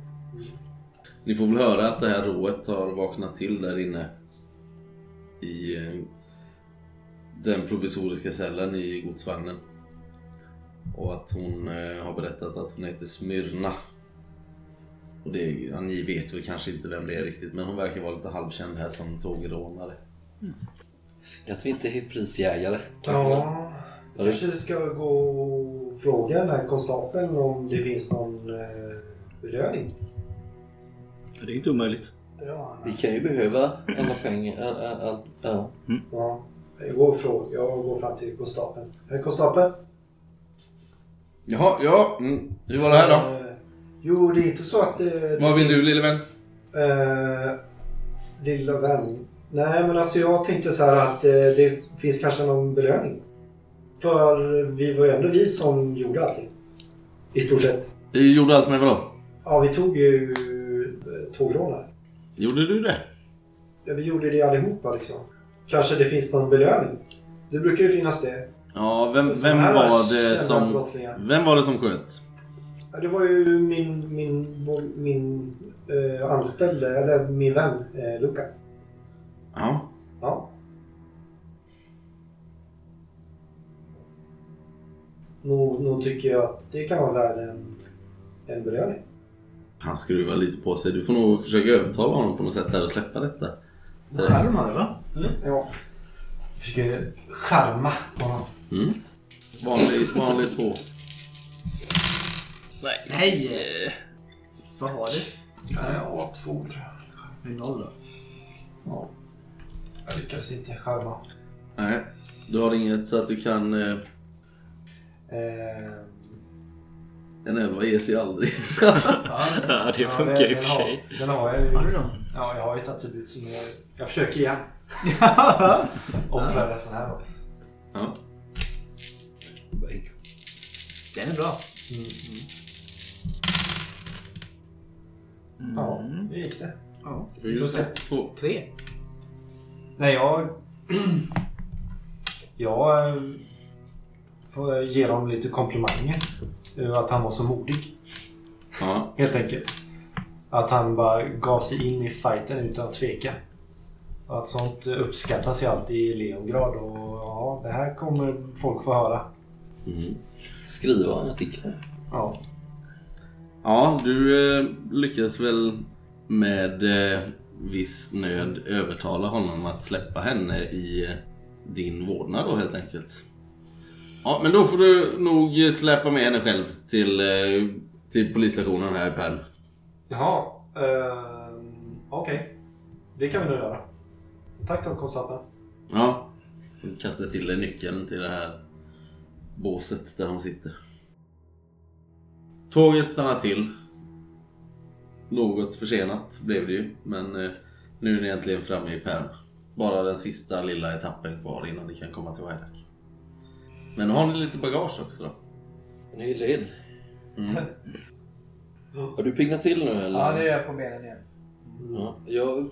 Ni får väl höra att det här rået har vaknat till där inne i eh, den provisoriska cellen i godsvagnen. Och att hon eh, har berättat att hon heter Smyrna. Och det, ja, ni vet väl kanske inte vem det är riktigt men hon verkar vara lite halvkänd här som tågrånare. Att vi inte är prisjägare. Ja, kanske det ska gå och fråga den här konstapeln om det finns någon eh, belöning. Det är inte omöjligt. Bra. Vi kan ju behöva alla pengar. All, all, all, ja. Ja, jag går, frågar, jag går fram till konstapeln. Herr konstapeln? Jaha, ja. Mm. Hur var det här då? Eh, jo, det är inte så att det... Vad vill du lille vän? Eh, lilla vän. Nej, men alltså jag tänkte så här att eh, det finns kanske någon belöning. För vi var ju ändå vi som gjorde allting. I stort sett. Vi gjorde allt med vadå? Ja, vi tog ju eh, tågrånare. Gjorde du det? Ja, vi gjorde det allihopa liksom. Kanske det finns någon belöning. Det brukar ju finnas det. Ja, vem, vem var det som... Vem var det som sköt? Ja, det var ju min, min, vår- min eh, anställde, eller min vän eh, Luca. Ja. Ja. Nog, nog tycker jag att det kan vara värd en, en belöning. Han skruvar lite på sig. Du får nog försöka övertala honom på något sätt här och släppa detta. Skärm har du va? Eller? Ja. försöker charma honom. Mm. Vanlig, vanlig två. Nej! Vad har du? Ja, två tror jag. Hur noll då? Ja. Jag lyckades inte charma. Nej. Du har inget så att du kan... Eh, Eh, en elva ger sig aldrig. <laughs> Ja, det funkar ju i och för den har- sig. Den har jag ju. Har du dem? Ja, jag har ju ett attribut som jag... Jag försöker igen. <laughs> Offra det sån här då. ja. Den är bra. Ja, det gick det. Ja. Se. två. Tre. Nej, jag... <clears throat> jag eh, får ge dem lite komplimanger. Över att han var så modig. Ja. Helt enkelt. Att han bara gav sig in i fighten utan att tveka. Att sånt uppskattas ju alltid i Leongrad och ja, det här kommer folk få höra. Skriva en artikel. Ja. Ja, du eh, lyckas väl med eh, viss nöd övertala honom att släppa henne i eh, din vårdnad då helt enkelt. Ja, men då får du nog eh, släpa med henne själv till, eh, till polisstationen här i Pärn. Jaha. Uh, Okej. Det kan vi nog göra. Tack då konstapeln. Ja. Kastar till dig nyckeln till det här båset där hon sitter. Tåget stannar till. Något försenat blev det ju, men eh, nu är ni äntligen framme i Perm. Bara den sista lilla etappen kvar innan ni kan komma till Wairak. Men har ni lite bagage också då? En hel del. Mm. Har du pignat till nu eller? Ja, det är jag på benen igen. Ja, jag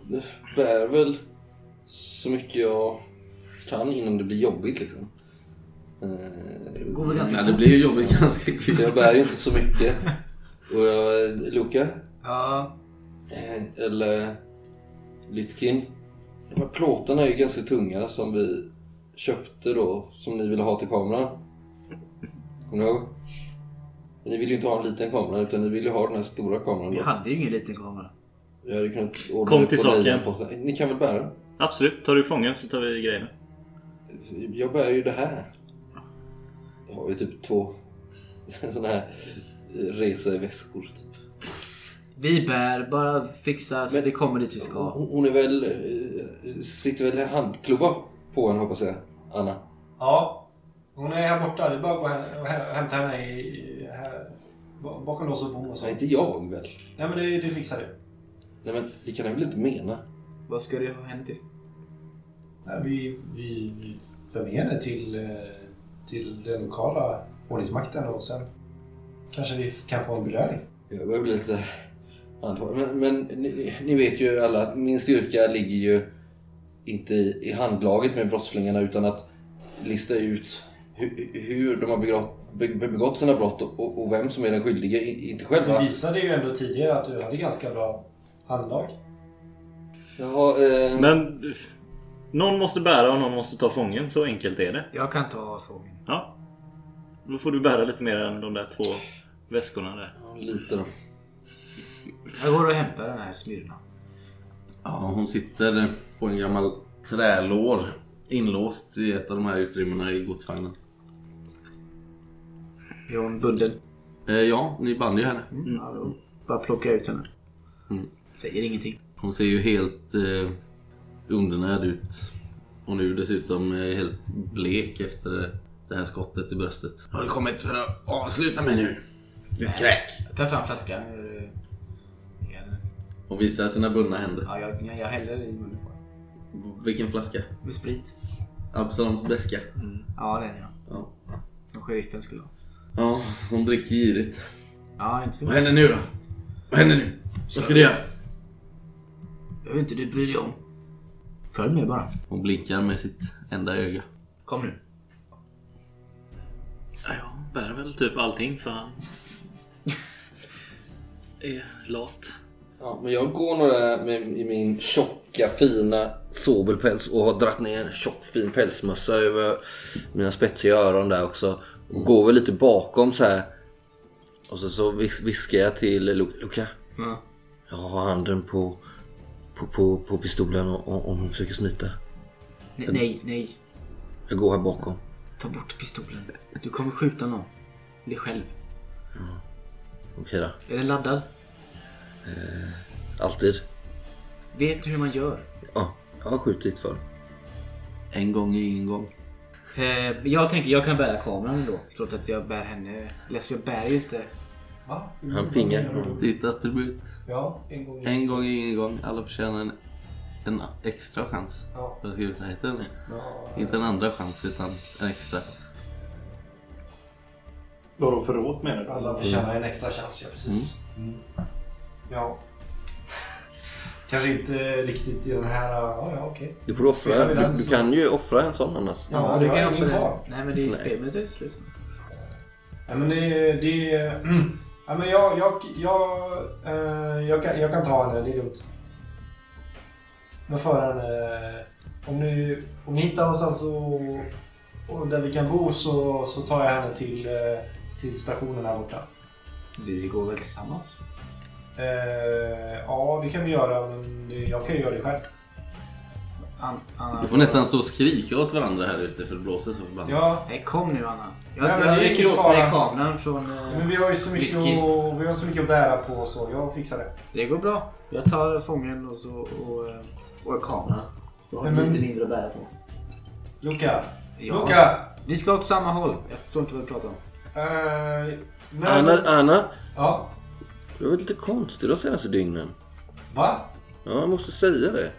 bär väl så mycket jag kan innan det blir jobbigt liksom. Eh, Går väl ganska Ja, det blir ju jobbigt ganska kvickt. jag bär ju inte så mycket. Och jag, Luka, Ja. eh, eller Lytkin. De här plåtarna är ju ganska tunga som vi köpte då, som ni ville ha till kameran. Kommer ni ihåg? Men Ni vill ju inte ha en liten kamera utan ni vill ju ha den här stora kameran. Vi Då. hade ju ingen liten kamera. Jag hade kunnat ordna Kom till saken. Ni kan väl bära den? Absolut, tar du fången så tar vi grejerna. Jag bär ju det här. Jag har ju typ två <laughs> sådana här reseväskor. Typ. Vi bär, bara fixa så Men- vi kommer dit vi ska. Hon är väl... eh, Sitter väl handklubba på en hoppas jag, Anna. Ja. Hon är här borta. Det är bara att gå och hä- hämta henne i, här, ba- bakom lås och bom och så. Nej, inte jag väl? Nej men det, det fixar du. Nej men det kan jag väl inte mena? Vad ska du ha henne till? Nej, vi, vi, vi för med henne till, eh, till den lokala ordningsmakten och sen kanske vi kan få en belöning. Jag börjar bli lite. Men, men ni, ni vet ju alla att min styrka ligger ju inte i, i handlaget med brottslingarna utan att lista ut hur, hur de har begått, be- begått sina brott och, och, vem som är den skyldige. Inte själva. Du visade ju ändå tidigare att du hade ganska bra handlag. Jaha, eh, Men någon måste bära och någon måste ta fången. Så enkelt är det. Jag kan ta frågan. Ja. Då får du bära lite mer än de där två väskorna där. ja, lite då. Jag går och hämtar den här Smyrna. Ja, hon sitter på en gammal trälår inlåst i ett av de här utrymmena i godsvagnen. Är hon bunden? Eh, ja, ni band ju henne. Ja, då bara plocka ut henne. Mm. Säger ingenting. Hon ser ju helt eh, undernärd ut. Och nu dessutom eh, helt blek efter det här skottet i bröstet. Har du kommit för att avsluta mig nu? Ditt kräk! Jag tar fram flaskan. Och visar sina bundna händer. Ja, jag, jag, jag häller i munnen på den. Vilken flaska? Med sprit. Absaloms beska. Ja, den ja. Ja. Som sheriffen skulle ha. ja, hon dricker girigt. Ja, inte för Vad händer nu då? Vad händer nu? Vad ska du göra? Jag vet inte du bryr dig om. Följ med bara. Hon blinkar med sitt enda öga. Kom nu. Ja, jag bär väl typ allting för han <laughs> är lat. Ja, men jag går några med i min tjocka fina sobelpäls och har dratt ner en tjock fin pälsmössa över mina spetsiga öron där också. Och går väl lite bakom så här. Och så, så vis viskar jag till Lu- Luca. Ja. Jag har handen på, på, på, på pistolen om hon försöker smita. Nej, nej, nej. Jag går här bakom. Ta bort pistolen. Du kommer skjuta någon. Dig själv. Okej då. Är den laddad? Alltid. Vet du hur man gör? Ja, jag har skjutit för. En gång är ingen gång. Eh, jag tänker jag kan bära kameran ändå. Trots att jag bär henne. Eller så jag bär ju inte. Va? Han pingar. Ditt attribut. Ja, en gång. En gång är ingen gång. Alla förtjänar en, en extra chans. Ja. Vad här? Heter så? Ja. Inte en andra chans utan en extra. Vadå förråt menar du? Alla förtjänar en extra chans, ja precis. Mm. Ja. <laughs> Kanske inte riktigt i den här... Ja, ja okej. Du får offra. Du, du kan ju offra en sån annars. Ja, du jag kan har offra. Nej men det är ju Nej. spelet är slut. Ja, men det... det mm. ja, men jag... Jag, jag, eh, jag, kan, jag kan ta henne, det är lugnt. Jag för henne... Om ni, om ni hittar någonstans och, och där vi kan bo så, så tar jag henne till, eh, till stationen här borta. Vi går väl tillsammans? Eh, ja, det kan vi göra, men jag kan ju göra det själv. An, Anna, Du får nästan stå och skrika åt varandra här ute för det blåser så förbannat. Ja, Nej kom nu Anna. Jag, Nej, men jag ingen åt fara. mig kameran från... eh, men vi har ju så mycket, att, vi har så mycket att bära på så jag fixar det. Det går bra. Jag tar fången och så och, eh, och kameran. Så har men- lite mindre att bära på. Luca! Ja. Luca! Vi ska åt samma håll. Jag förstår inte vad du pratar om. Eh, när- Anna, Anna. Ja? Du har varit lite konstig de senaste dygnen. Va? Ja, jag måste säga det.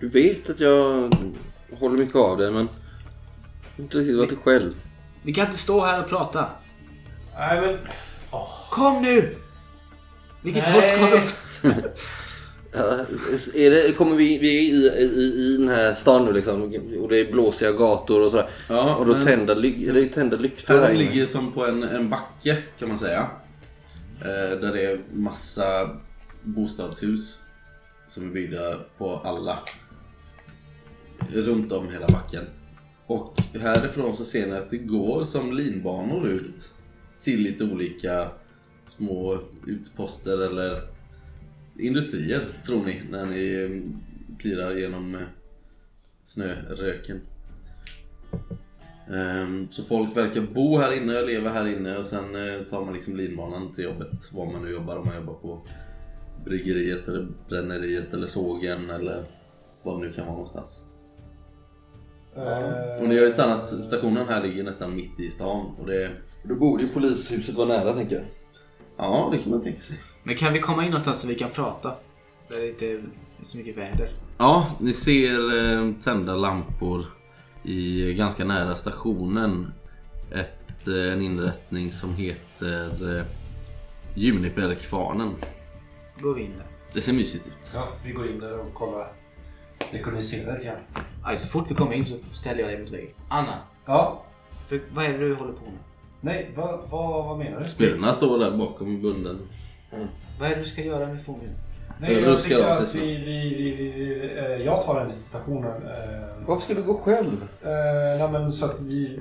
Du vet att jag håller mycket av dig men... Jag har inte riktigt varit dig själv. Vi kan inte stå här och prata. Nej men... Kom nu! Vilket håll ska vi Ja, är det, kommer vi, vi är i, i, i den här stan nu liksom och det är blåsiga gator och sådär. Ja, och då men- tända, ly, det är tända lyktor här Här inne. ligger som på en, en backe kan man säga. Eh, där det är massa bostadshus som är byggda på alla. Runt om hela backen. Och härifrån så ser ni att det går som linbanor ut till lite olika små utposter eller industrier tror ni när ni eh, plirar genom eh, snöröken. Ehm, Så folk verkar bo här inne, leva här inne och sen eh, tar man liksom linbanan till jobbet. Var man nu jobbar, om man jobbar på bryggeriet eller bränneriet eller sågen eller vad det nu kan vara någonstans. Eh, Och ni har ju stannat, stationen här ligger nästan mitt i stan och det... Då borde ju polishuset vara nära tänker jag. Ja, det kan man tänka sig. Men kan vi komma in någonstans så vi kan prata? Där det inte är så mycket väder. Ja, ni ser eh, tända lampor i ganska nära stationen. Ett, eh, en inrättning som heter eh, Juniperkvarnen. Går vi in där. Det ser mysigt ut. Ja, vi går in där och kollar. Rekognoserar lite grann. Aj, så fort vi kommer in så ställer jag dig mot väggen. Anna, Ja? för, vad är det du håller på med? Nej, vad, vad, vad menar du? Spirorna står där bakom bunden. Vad är det du ska göra med fången? Nej, Jag tycker sig att vi, vi, vi, vi, vi, eh, Jag tar den till stationen. Eh, Varför ska du gå själv? eh, nej, men så att vi...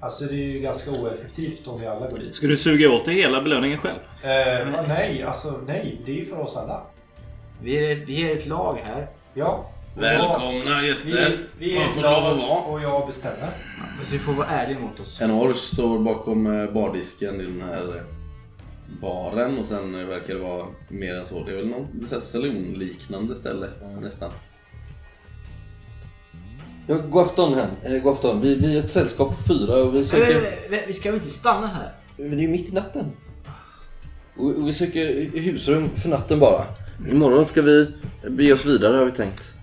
Alltså det är ju ganska oeffektivt om vi alla går dit. Ska du suga åt dig hela belöningen själv? Eh, nej, alltså nej. Det är ju för oss alla. Vi är ett, vi är ett lag här. Ja. Välkomna Vi, gäster! vi är Vad ett lag och jag bestämmer. Så du får vara ärlig mot oss. En orch står bakom bardisken i den här baren och sen verkar det vara mer än så. Det är väl något här saloon-liknande ställe nästan. Ja, god afton här. Eh, god afton. Vi, vi är ett sällskap på fyra och vi Nej, söker... nej, nej, Vi ska väl inte stanna här? Men det är ju mitt i natten. Och och vi söker husrum för natten bara. Imorgon ska vi bege oss vidare har vi tänkt.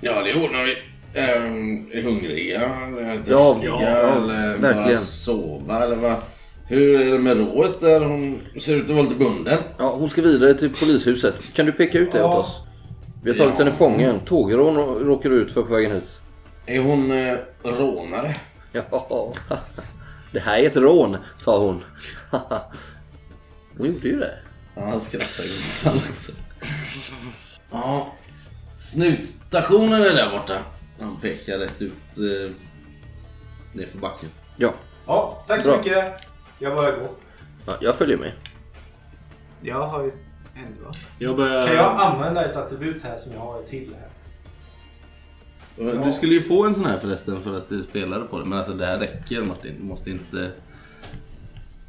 Ja, det ordnar vi. Ehm, är hungriga törstiga Ja, ja, eller bara verkligen. sova eller vad? Hur är det med rået där? Hon ser ut att vara lite bunden. Ja, hon ska vidare till polishuset. Kan du peka ut det Ja. åt oss? Vi har tagit Ja. henne fången. Tågrån råkar du ut för på vägen hit. Är hon eh, rånare? Ja, det här är ett rån, sa hon. Hon gjorde ju det. Ja, han skrattar ju han också. Ja, snutstationen är där borta. Han pekar rätt ut eh, nerför backen. Ja, Ja, tack så Bra. mycket. Jag börjar gå. ja jag följer med. Jag har ju en va? Jag börjar... Kan jag använda ett attribut här som jag har till här? Du skulle ju få en sån här förresten för att du spelade på det. Men alltså det här räcker Martin. Du måste inte...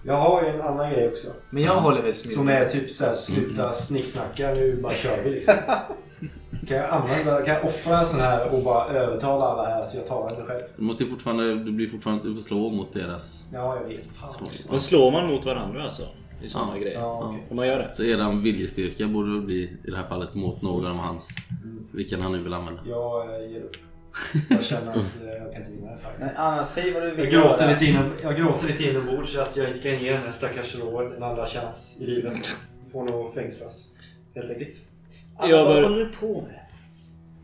Jag har ju en annan grej också. Men jag håller väl Som Smyrna. är typ såhär, sluta snicksnacka nu bara kör vi liksom. <laughs> Kan jag använda, kan jag offra en sån här och bara övertala alla här att jag tar henne själv? Du måste ju fortfarande... Du blir fortfarande... Du får slå mot deras... Ja, jag vet. Fan. Slå. Då slår man mot varandra alltså? I sådana Ja. grejer? Ja, okej. Om man gör det? Så eran viljestyrka borde väl bli i det här fallet mot någon av hans... Vilken han nu vill använda. Jag eh, ger upp. Jag känner att eh, jag kan inte vinna den här fighten. Men Anna, säg vad du vill Jag gråter, göra. lite inom, jag gråter lite inombords så att jag inte kan ge den här stackars Rowan en andra chans i livet. Får nog fängslas. Helt enkelt. Anna, Jag vad håller du på med?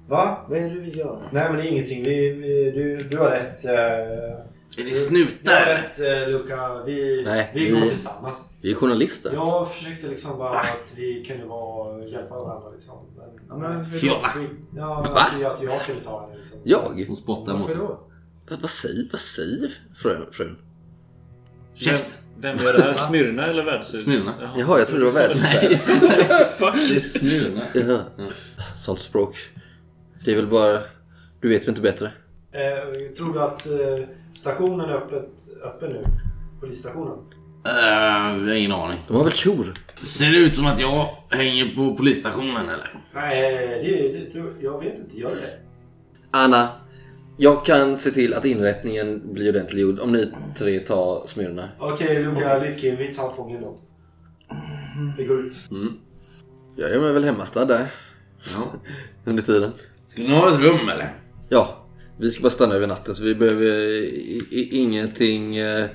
Va? Vad är det du vill göra? Nej men det är ingenting. Vi, vi, du, du har rätt. Eh, Är ni snutar eller? rätt eh, Luca. Vi, Nej, vi vi- går tillsammans. Vi är journalister. Jag försökte liksom bara att vi kunde vara, hjälpa varandra liksom. Men, Ja, men Fjolla! Ja, men alltså, att jag kunde ta henne liksom. Jag? Hon spottar mot Varför då? Vad, vad säger, vad säger frun? frun? Vem, vem gör det här? <laughs> Smyrna eller värdshus? Smyrna. Jaha, jag trodde det var värdshus. <laughs> Det är Smyrna. Jaha. Sånt språk. Det är väl bara... Du vet väl inte bättre? Eh, tror du att eh, stationen är öppet, öppen nu? Polisstationen? Uh, jag har ingen aning. De har väl tjor? Ser det ut som att jag hänger på polisstationen eller? Nej, det, det tror jag vet inte. Gör det? Anna, jag kan se till att inrättningen blir ordentligt gjord om ni tre tar Smyrna. Okej, Luca Litkin, vi tar fången då. Vi går ut. Jag gör mig väl hemmastad där Ja. <laughs> under tiden. Skulle ni ha ett rum eller? Ja, vi ska bara stanna över natten så vi behöver i, ingenting... Eh,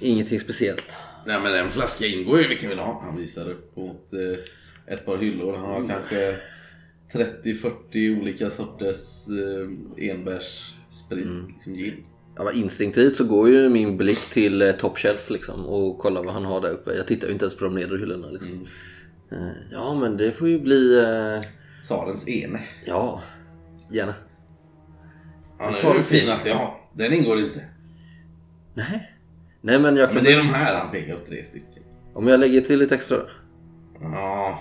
ingenting speciellt. Nej men en flaska ingår ju vilken vill ha. Han visar upp mot eh, ett par hyllor. Han har kanske 30-40 olika sorters eh, enbärssprit. Liksom gin. Ja, instinktivt så går ju min blick till eh, top shelf liksom och kollar vad han har där uppe. Jag tittar ju inte ens på de nedre hyllorna liksom. Eh, ja men det får ju bli... Eh, Tsarens ene. ja, gärna. Ja, det är det finaste jag har. Den ingår inte. Nej. Nej men jag kan... Men det är de här han pekar på tre stycken. Om jag lägger till lite extra. Ja.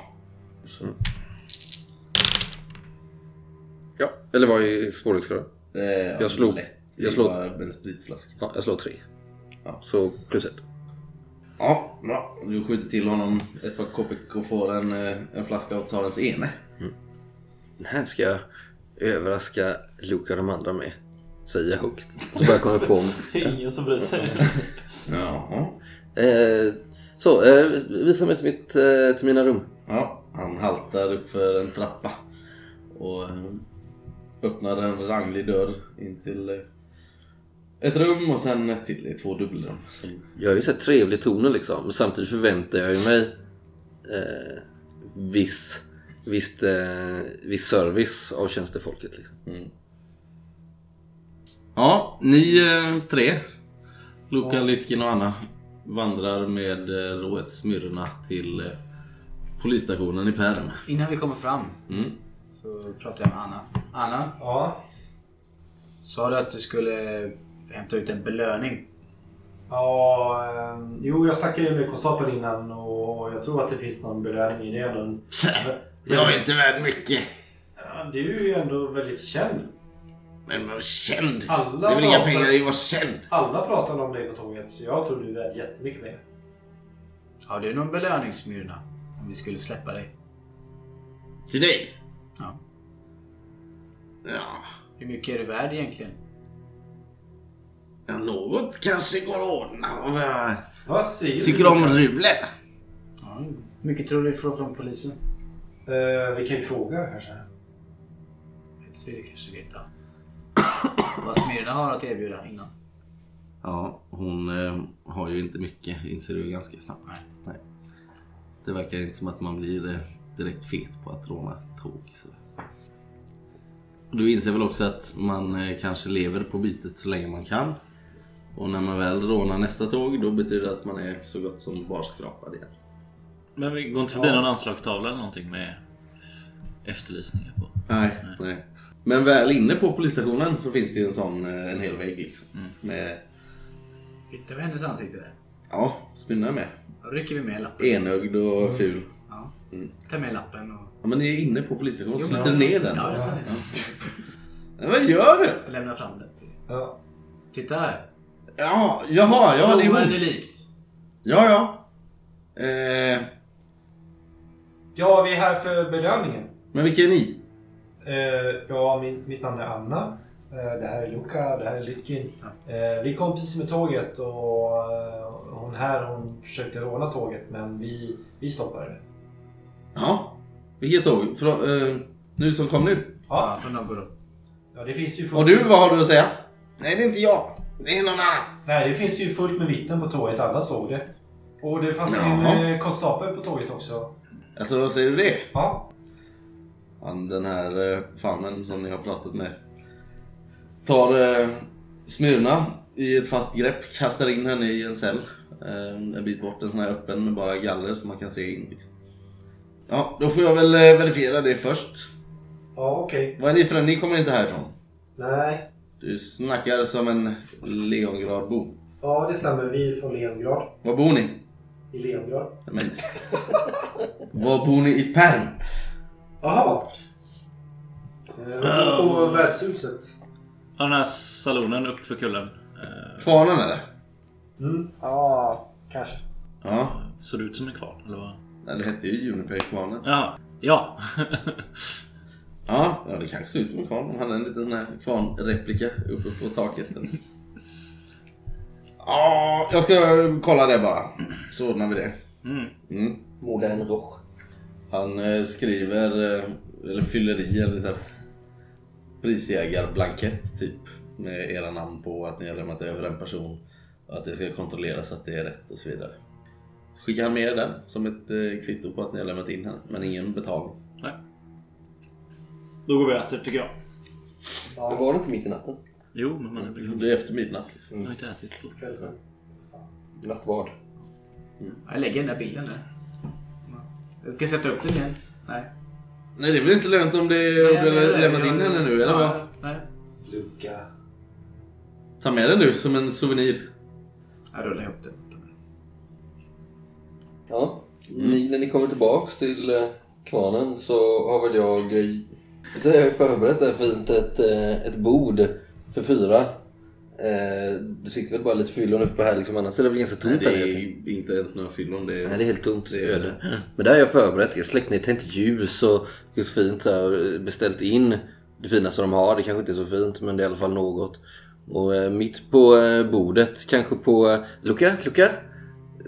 Ja. Eller vad är svårighetsgraden? Jag slog- lätt. Jag slog- bara en spritflaska. Ja, jag slår tre. Ja. Så plus ett. Ja, bra. Du skjuter till honom ett par kopick och får en, eh, en flaska av tsarens ene. Den här ska jag överraska Luca och de andra med. Säger jag högt. Så börjar jag komma på mig. <laughs> Det är ingen som bryr sig. Jaha. Eh, så, eh, visa mig till, mitt, eh, till mina rum. Ja, han haltar upp för en trappa. Och eh, öppnar en ranglig dörr in till eh, ett rum och sen ett till. Två dubbelrum. Som, Jag har ju sett trevlig toner liksom. Men samtidigt förväntar jag ju mig eh, viss, visst, eh, viss service av tjänstefolket. Liksom. Ja, ni eh, tre, Luka, Lytkin och Anna, vandrar med eh, Roet Smyrna till eh, polisstationen i Perm. Innan vi kommer fram Mm. så pratar jag med Anna. Anna, Ja. sa du att du skulle hämta ut en belöning? Ja, ehm, jo jag snackade ju med konstapeln innan och jag tror att det finns någon belöning i det. Ändå. Jag är inte värd mycket. Ja, du är ju ändå väldigt känd. Men var känd. Alla det är väl inga pratar- pengar i att vara känd. Alla pratar om dig på tåget så jag tror du är värd jättemycket pengar. Har du någon belöning Smyrna? Om vi skulle släppa dig? Till dig? Ja. Ja, Hur mycket är du värd egentligen? ja något kanske går att ordna. Jag Vad säger tycker du? om rulor. Ja, hur mycket tror du du får från polisen? Eh, vi kan ju fråga kanske. Så vill du kanske veta vad Smyrna har att erbjuda innan. Ja, hon eh, har ju inte mycket inser du ganska snabbt. Nej. Det verkar inte som att man blir eh, direkt fet på att råna tåg. Så. Du inser väl också att man eh, kanske lever på bytet så länge man kan. Och när man väl rånar nästa tåg då betyder det att man är så gott som barskrapad igen. Men vi går inte förbi någon anslagstavla eller någonting med efterlysningar på? Nej, nej. Men väl inne på polisstationen så finns det ju en sån, eh, en hel vägg liksom. Med, Hittar vi hennes ansikte där? ja, Smyrna är med. Då rycker vi med lappen. Enögd och ful. Ja. Ta med lappen och... Ja men ni är inne på polisstationen, sliter men- ner den. Ja, jag tar <laughs> Vad gör du? Jag lämnar fram det. till- Ja. Titta här. Ja, jaha, ja det är hon. likt. Ja, ja. Eh, ja, vi är här för belöningen. men vilka är ni? Eh, ja, min, mitt namn är Anna. Eh, det här är Luca, det här är Lytkin. Eh, vi kom precis med tåget och eh, hon här hon försökte råna tåget men vi, vi stoppade det. Ja, vilket tåg? Från, eh, nu som kom nu? Ja, Från Noburo. ja det finns ju Och du, vad har du att säga? Nej, det är inte jag. Det är någon annan. Nej, det finns ju fullt med vittnen på tåget. Alla såg det. Och det fanns en eh, konstapel på tåget också. Alltså, säger du det? Ja. Han, den här eh, fanen som ni har pratat med. Tar eh, Smyrna i ett fast grepp, kastar in henne i en cell. Eh, en bit bort, en sån här öppen med bara galler som man kan se in. Liksom. Ja, då får jag väl eh, verifiera det först. Ja, okej. Vad är ni för en? Ni kommer inte härifrån? Nej. Du snackar som en Leongradbo. Ja, det stämmer. Vi är från Leongrad. Var bor ni? I Leongrad. Men... Var bor ni i Perm? Jaha. Eh, Vi bor på värdshuset. Ja, den här salonen upp för kullen. Eh, Kvarnen eller? Mm. Ja, kanske. Ja, såg det ut som en kvarn? Eller vad? Nej, det hette ju Juniper-kvarnen. Ja. Ja, ja, det kanske ser ut som en kvarn. De hade en liten sån här kvarnreplika uppe på taket. <laughs> Ja, jag ska kolla det bara. Så ordnar vi det. Mm. Mm. Moulin Rouge. Han eh, skriver, eh, eller fyller i en liksom, prisjägarblankett typ. Med era namn på att ni har lämnat över en person. Och att det ska kontrolleras att det är rätt och så vidare. Skickar han med den som ett eh, kvitto på att ni har lämnat in henne. Men ingen betalning. Nej. Då går vi och äter tycker jag. Det var det inte mitt i natten? Jo, men man är väl Det är efter midnatt. Liksom. Jag har inte ätit på. Nattvard. Jag lägger den där bilden där. Jag ska sätta upp den igen. Nej. Nej det är väl inte lönt om det, om du har lämnat in henne nu eller vad? Ja, Nej. Luca. Ta med den du som en souvenir. Jag rullar ihop den. Ja. Ni, när ni kommer tillbaks till eh, kvarnen så har väl jag... eh, Så har jag förberett där fint ett, eh, ett bord för fyra. Eh, du sitter väl bara lite fyllon uppe här liksom, annars är det väl ganska tomt det här nere. är inte ens några fyllon. Det är... Nej, det är helt tomt. Det är. Men där har jag förberett. Jag har släckt ner tänt ljus och just fint så här, beställt in det finaste de har. Det kanske inte är så fint men det är i alla fall något. Och eh, mitt på eh, bordet, kanske på... Eh, Luca, Luca!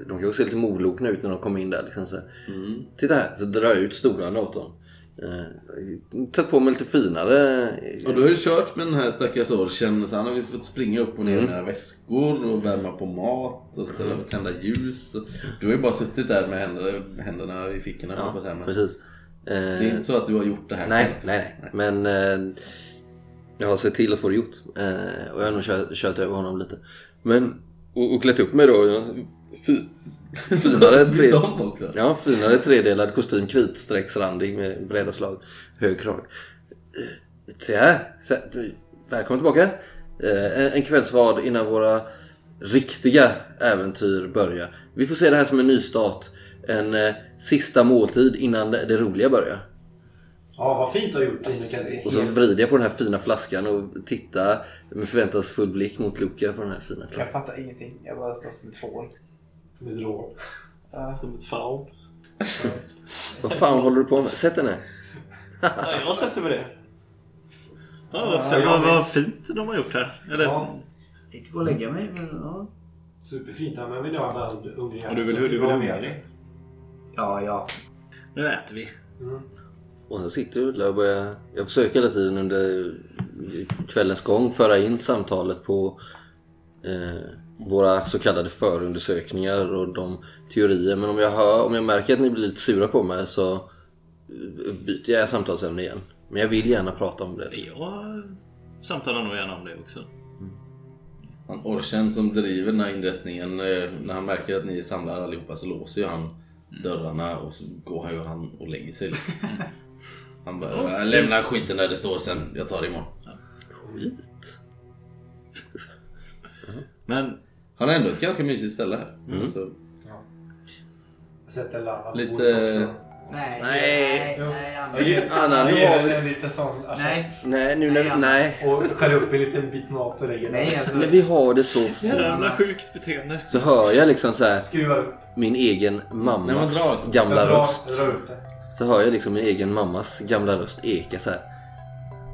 De kanske ser lite molokna ut när de kommer in där. Liksom, så här. Mm. Titta här, så drar jag ut stolarna åt dem. Eh, tagit på mig lite finare... Och du har ju kört med den här stackars Orchen så han har ju fått springa upp och ner med väskor och värma på mat och ställa och tända ljus. Du har ju bara suttit där med händerna, händerna i fickorna jag på men precis. Det är inte så att du har gjort det här Nej, själv. nej, nej. Men eh, jag har sett till att få det gjort. Eh, och jag har nog kört, kört över honom lite. Men, och, och klätt upp mig då. Fy, <laughs> finare, tre, ja, finare tredelad kostym, kritstrecksrandig med breda slag, hög krag. Eh, Se här, välkommen tillbaka. Eh, en, kvällsvad innan våra riktiga äventyr börjar. Vi får se det här som en nystart. En eh, sista måltid innan det, det roliga börjar. Ja, vad fint du har gjort Inne Och så vrider jag på den här fina flaskan och tittar med förväntansfull blick mot Luca på den här fina Jag flaskan. fattar ingenting. Jag bara står som ett fån. Som ett råd. <laughs> Som ett faun. Vad fan håller du på med? Sätt den här. Ja, jag sätter mig det. Ja, vad, fint, vad, vad fint de har gjort här. Eller, Ja, Tänkte gå och lägga mig men ja. superfint. Ja, men vi har alla ungringar. Och du vill- du vill ha med dig? Ja, ja. Nu äter vi. Och sen sitter vi där och börjar... Jag försöker hela tiden under kvällens gång föra in samtalet på eh, våra så kallade förundersökningar och de teorier. Men om jag, hör, om jag märker att ni blir lite sura på mig så eh, byter jag samtalsämne igen. Men jag vill gärna prata om det. Jag samtalar nog gärna om det också. Han Orchen som driver den här inrättningen, eh, när han märker att ni är samlade allihopa så låser ju han dörrarna och så går han ju han och lägger sig. Liksom. <laughs> Han bara, jag lämnar skiten där det står sen, jag tar det imorgon. Skit. Men Han har ändå ett ganska mysigt ställe här. Alltså, Jag sätter på Lite- också. Nej. Nej. Nej, nej, Anna. Anna, nu har vi- en liten sån Nej. Nej, nu när Nej, vi... Nej. Och skär upp en liten bit mat och lägger Nej, alltså. När vi har det så fint Jävla sjukt beteende. så hör jag liksom så här Skruvar upp. min egen Nej, men mammas dra. gamla Jag drar, röst. drar upp det. Så hör jag liksom min egen mammas gamla röst eka så här.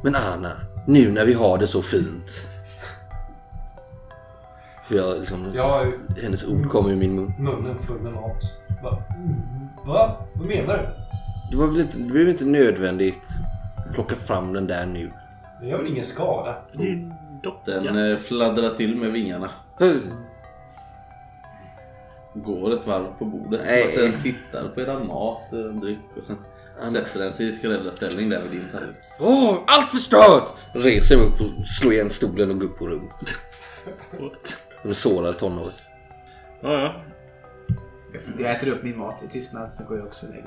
Men Anna, nu när vi har det så fint. Hur jag liksom, Ja. hennes ord kommer ur min mun. Munnen full med mat. Va? Va? Vad menar du? Det var väl inte, det blev inte nödvändigt att plocka fram den där nu. Det gör väl ingen skada? Den eh, fladdrar till med vingarna. Hur? Går ett varv på bordet. Nej. Så att den tittar på eran mat och en dryck och sen sätter den sig i skräddarställning där vid din tallrik. Åh, allt förstört! Reser mig upp och slår igen stolen och går upp på rummet. <laughs> Är sårade tonåring. Ja, ja. Jag äter upp min mat i tystnad, så går jag också och mig.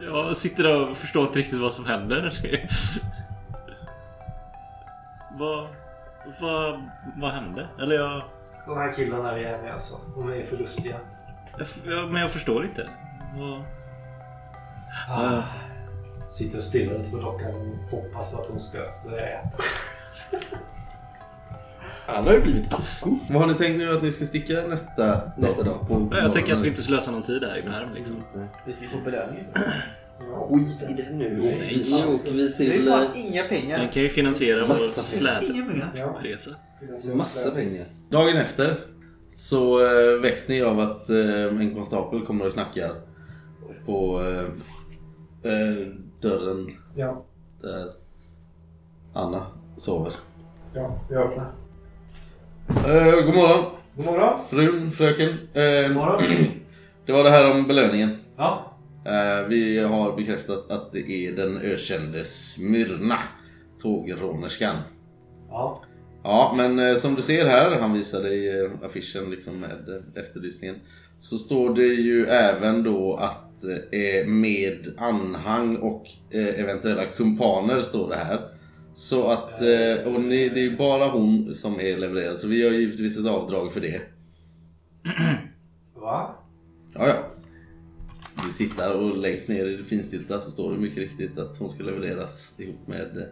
Jag sitter där och förstår inte riktigt vad som händer. vad, vad, vad hände? Eller jag, De här killarna vi är med alltså. De är för lustiga. jag. Men jag förstår inte. Vad... Ah. Sitter och stirrar lite på dockan och hoppas på att de ska börja äta. Han har ju blivit koko. Vad har ni tänkt nu att ni ska sticka nästa, Nästa dag. På Ja, Jag tänker att vi inte slösar någon tid där i Perm liksom. Vi ska få belöning. Skit i det nu. Nej. Nu åker vi Det är till fan eh, inga pengar. Den kan ju finansiera vår Massa Inga pengar. släpresa. massa pengar. Dagen efter så eh, väcks ni av att eh, en konstapel kommer och knackar på eh, eh, dörren Ja, där Anna sover. ja, jag öppnar. Eh, god morgon God morgon. frun, fröken. Eh, God morgon. <clears throat> det var det här om belöningen. Ja. Eh, vi har bekräftat att det är den ökände Smyrna, tågrånerskan. Ja. Ja, men eh, som du ser här, han visar dig eh, affischen liksom med eh, efterlysningen. Så står det ju även då att eh, med anhang och eh, eventuella kumpaner står det här. Så att, eh, och ni, det är ju bara hon som är levererad så vi har givetvis ett avdrag för det. Va? Ja, ja. Du tittar och längst ner i det finstilta så står det mycket riktigt att hon ska levereras ihop med eh,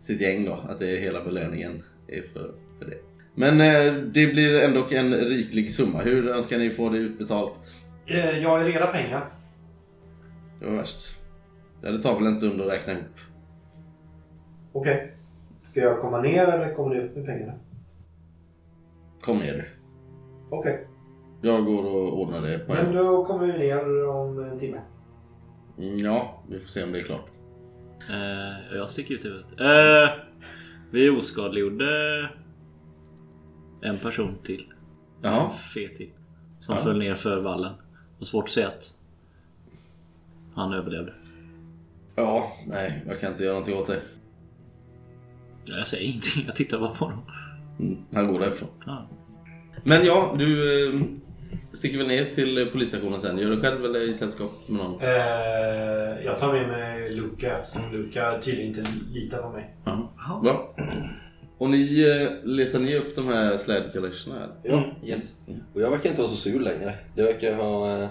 sitt gäng då. Att det är hela belöningen är för, för det. Men eh, det blir ändå en riklig summa. Hur önskar ni få det utbetalt? Eh, Jag är reda pengar. Det var värst. Ja, det tar väl en stund att räkna ihop. Okej. Ska jag komma ner eller kommer ni upp med pengarna? Kom ner du. Okej. Jag går och ordnar det. på Men en- då kommer vi ner om en timme. Mm, Ja, vi får se om det är klart. Eh, jag sticker ut huvudet. Eh, vi oskadliggjorde en person till. Jaha. En fet till. Som Ja. föll ner för vallen. Det var svårt att säga att han överlevde. Ja, nej, jag kan inte göra någonting åt det. Jag säger ingenting, jag tittar bara på honom. Mm, han går därifrån. Ja. Men ja, du eh, sticker väl ner till polisstationen sen. Gör du själv eller i sällskap med någon? Eh, jag tar med mig Luca eftersom Luca tydligen inte litar på mig. Ja. Bra. Och ni eh, letar ni upp de här slädkalescherna? eller? Ja, yes. Och jag verkar inte vara så sur längre. Jag verkar ha... eh,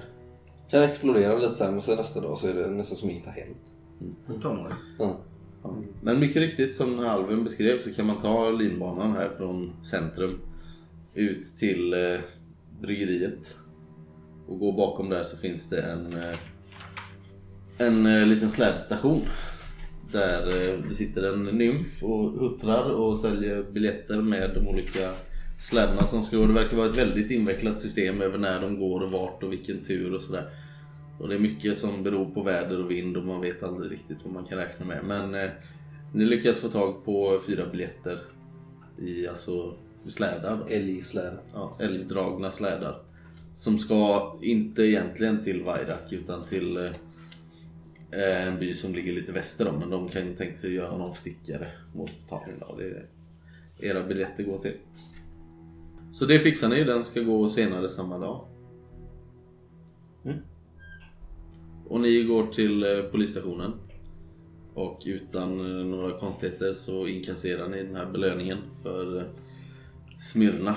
Kan explodera lite sen men sen nästa dag så är det nästan som inget har hänt. Tonåring. Ja. Ja. Men mycket riktigt som Alvin beskrev så kan man ta linbanan här från centrum ut till eh, bryggeriet. Och gå bakom där så finns det en, eh, en eh, liten slädstation. Där eh, det sitter en nymf och huttrar och säljer biljetter med de olika slädarna som ska gå. Det verkar vara ett väldigt invecklat system över när de går och vart och vilken tur och sådär. Och det är mycket som beror på väder och vind och man vet aldrig riktigt vad man kan räkna med. Men eh, ni lyckas få tag på fyra biljetter i alltså slädar. då. Älgsläde. Ja, älgdragna slädar. Som ska inte egentligen till Vairak utan till eh, en by som ligger lite väster om. Men de kan ju tänka sig göra en avstickare mot Tallinn. Det är era biljetter går till. Så det fixar ni. Den ska gå senare samma dag. Och ni går till eh, polisstationen. Och utan eh, några konstigheter så inkasserar ni den här belöningen för eh, Smyrna.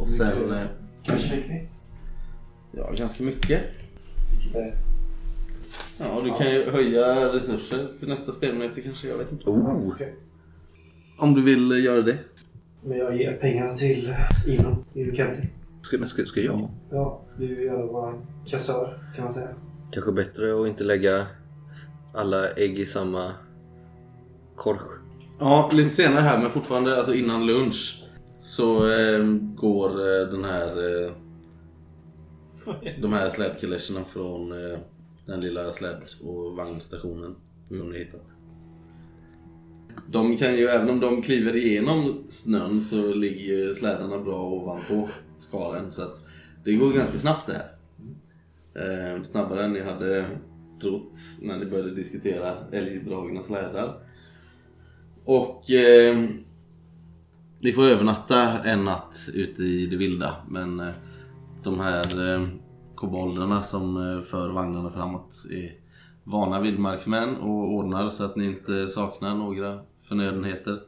Och sen... Kanske vi. Ja, ganska mycket. Titta här. Ja, du kan ju höja resurser till nästa spelmöte kanske, jag vet inte. Oh. Okej. Om du vill göra det. Men jag ger pengarna till Inon, Inon Ska, ska, ska jag? Ja, du är ju vår kassör kan man säga. Kanske bättre att inte lägga alla ägg i samma korg. Ja, lite senare här men fortfarande alltså innan lunch så eh, går eh, den här eh, de här slädkillecherna från eh, den lilla släd och vagnstationen som ni hittat. De kan ju, även om de kliver igenom snön så ligger ju slädarna bra ovanpå skalen så att det går ganska snabbt det här. Eh, snabbare än ni hade trott när ni började diskutera älgdragna slädar. Och eh, ni får övernatta en natt ute i det vilda men eh, de här eh, kobolderna som eh, för vagnarna framåt är vana vildmarksmän och ordnar så att ni inte saknar några förnödenheter.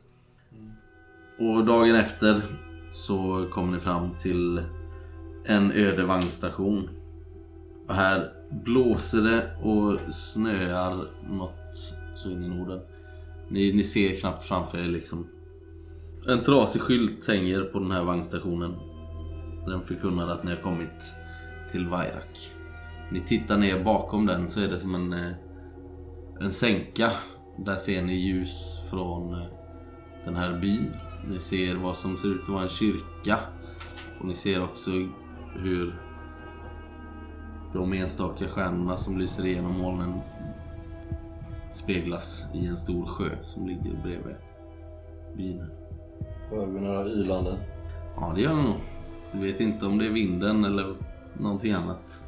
Och dagen efter så kommer ni fram till en öde vagnstation. Och här blåser det och snöar något så in i Norden. Ni, ni ser knappt framför er liksom. En trasig skylt hänger på den här vagnstationen. Den förkunnar att ni har kommit till Vairak. Ni tittar ner bakom den så är det som en, eh, en sänka. Där ser ni ljus från eh, den här byn. Ni ser vad som ser ut att vara en kyrka. Och ni ser också hur de enstaka stjärnorna som lyser igenom molnen speglas i en stor sjö som ligger bredvid byn. Hör vi några ylanden? Ja, det gör vi nog. Vi vet inte om det är vinden eller någonting annat.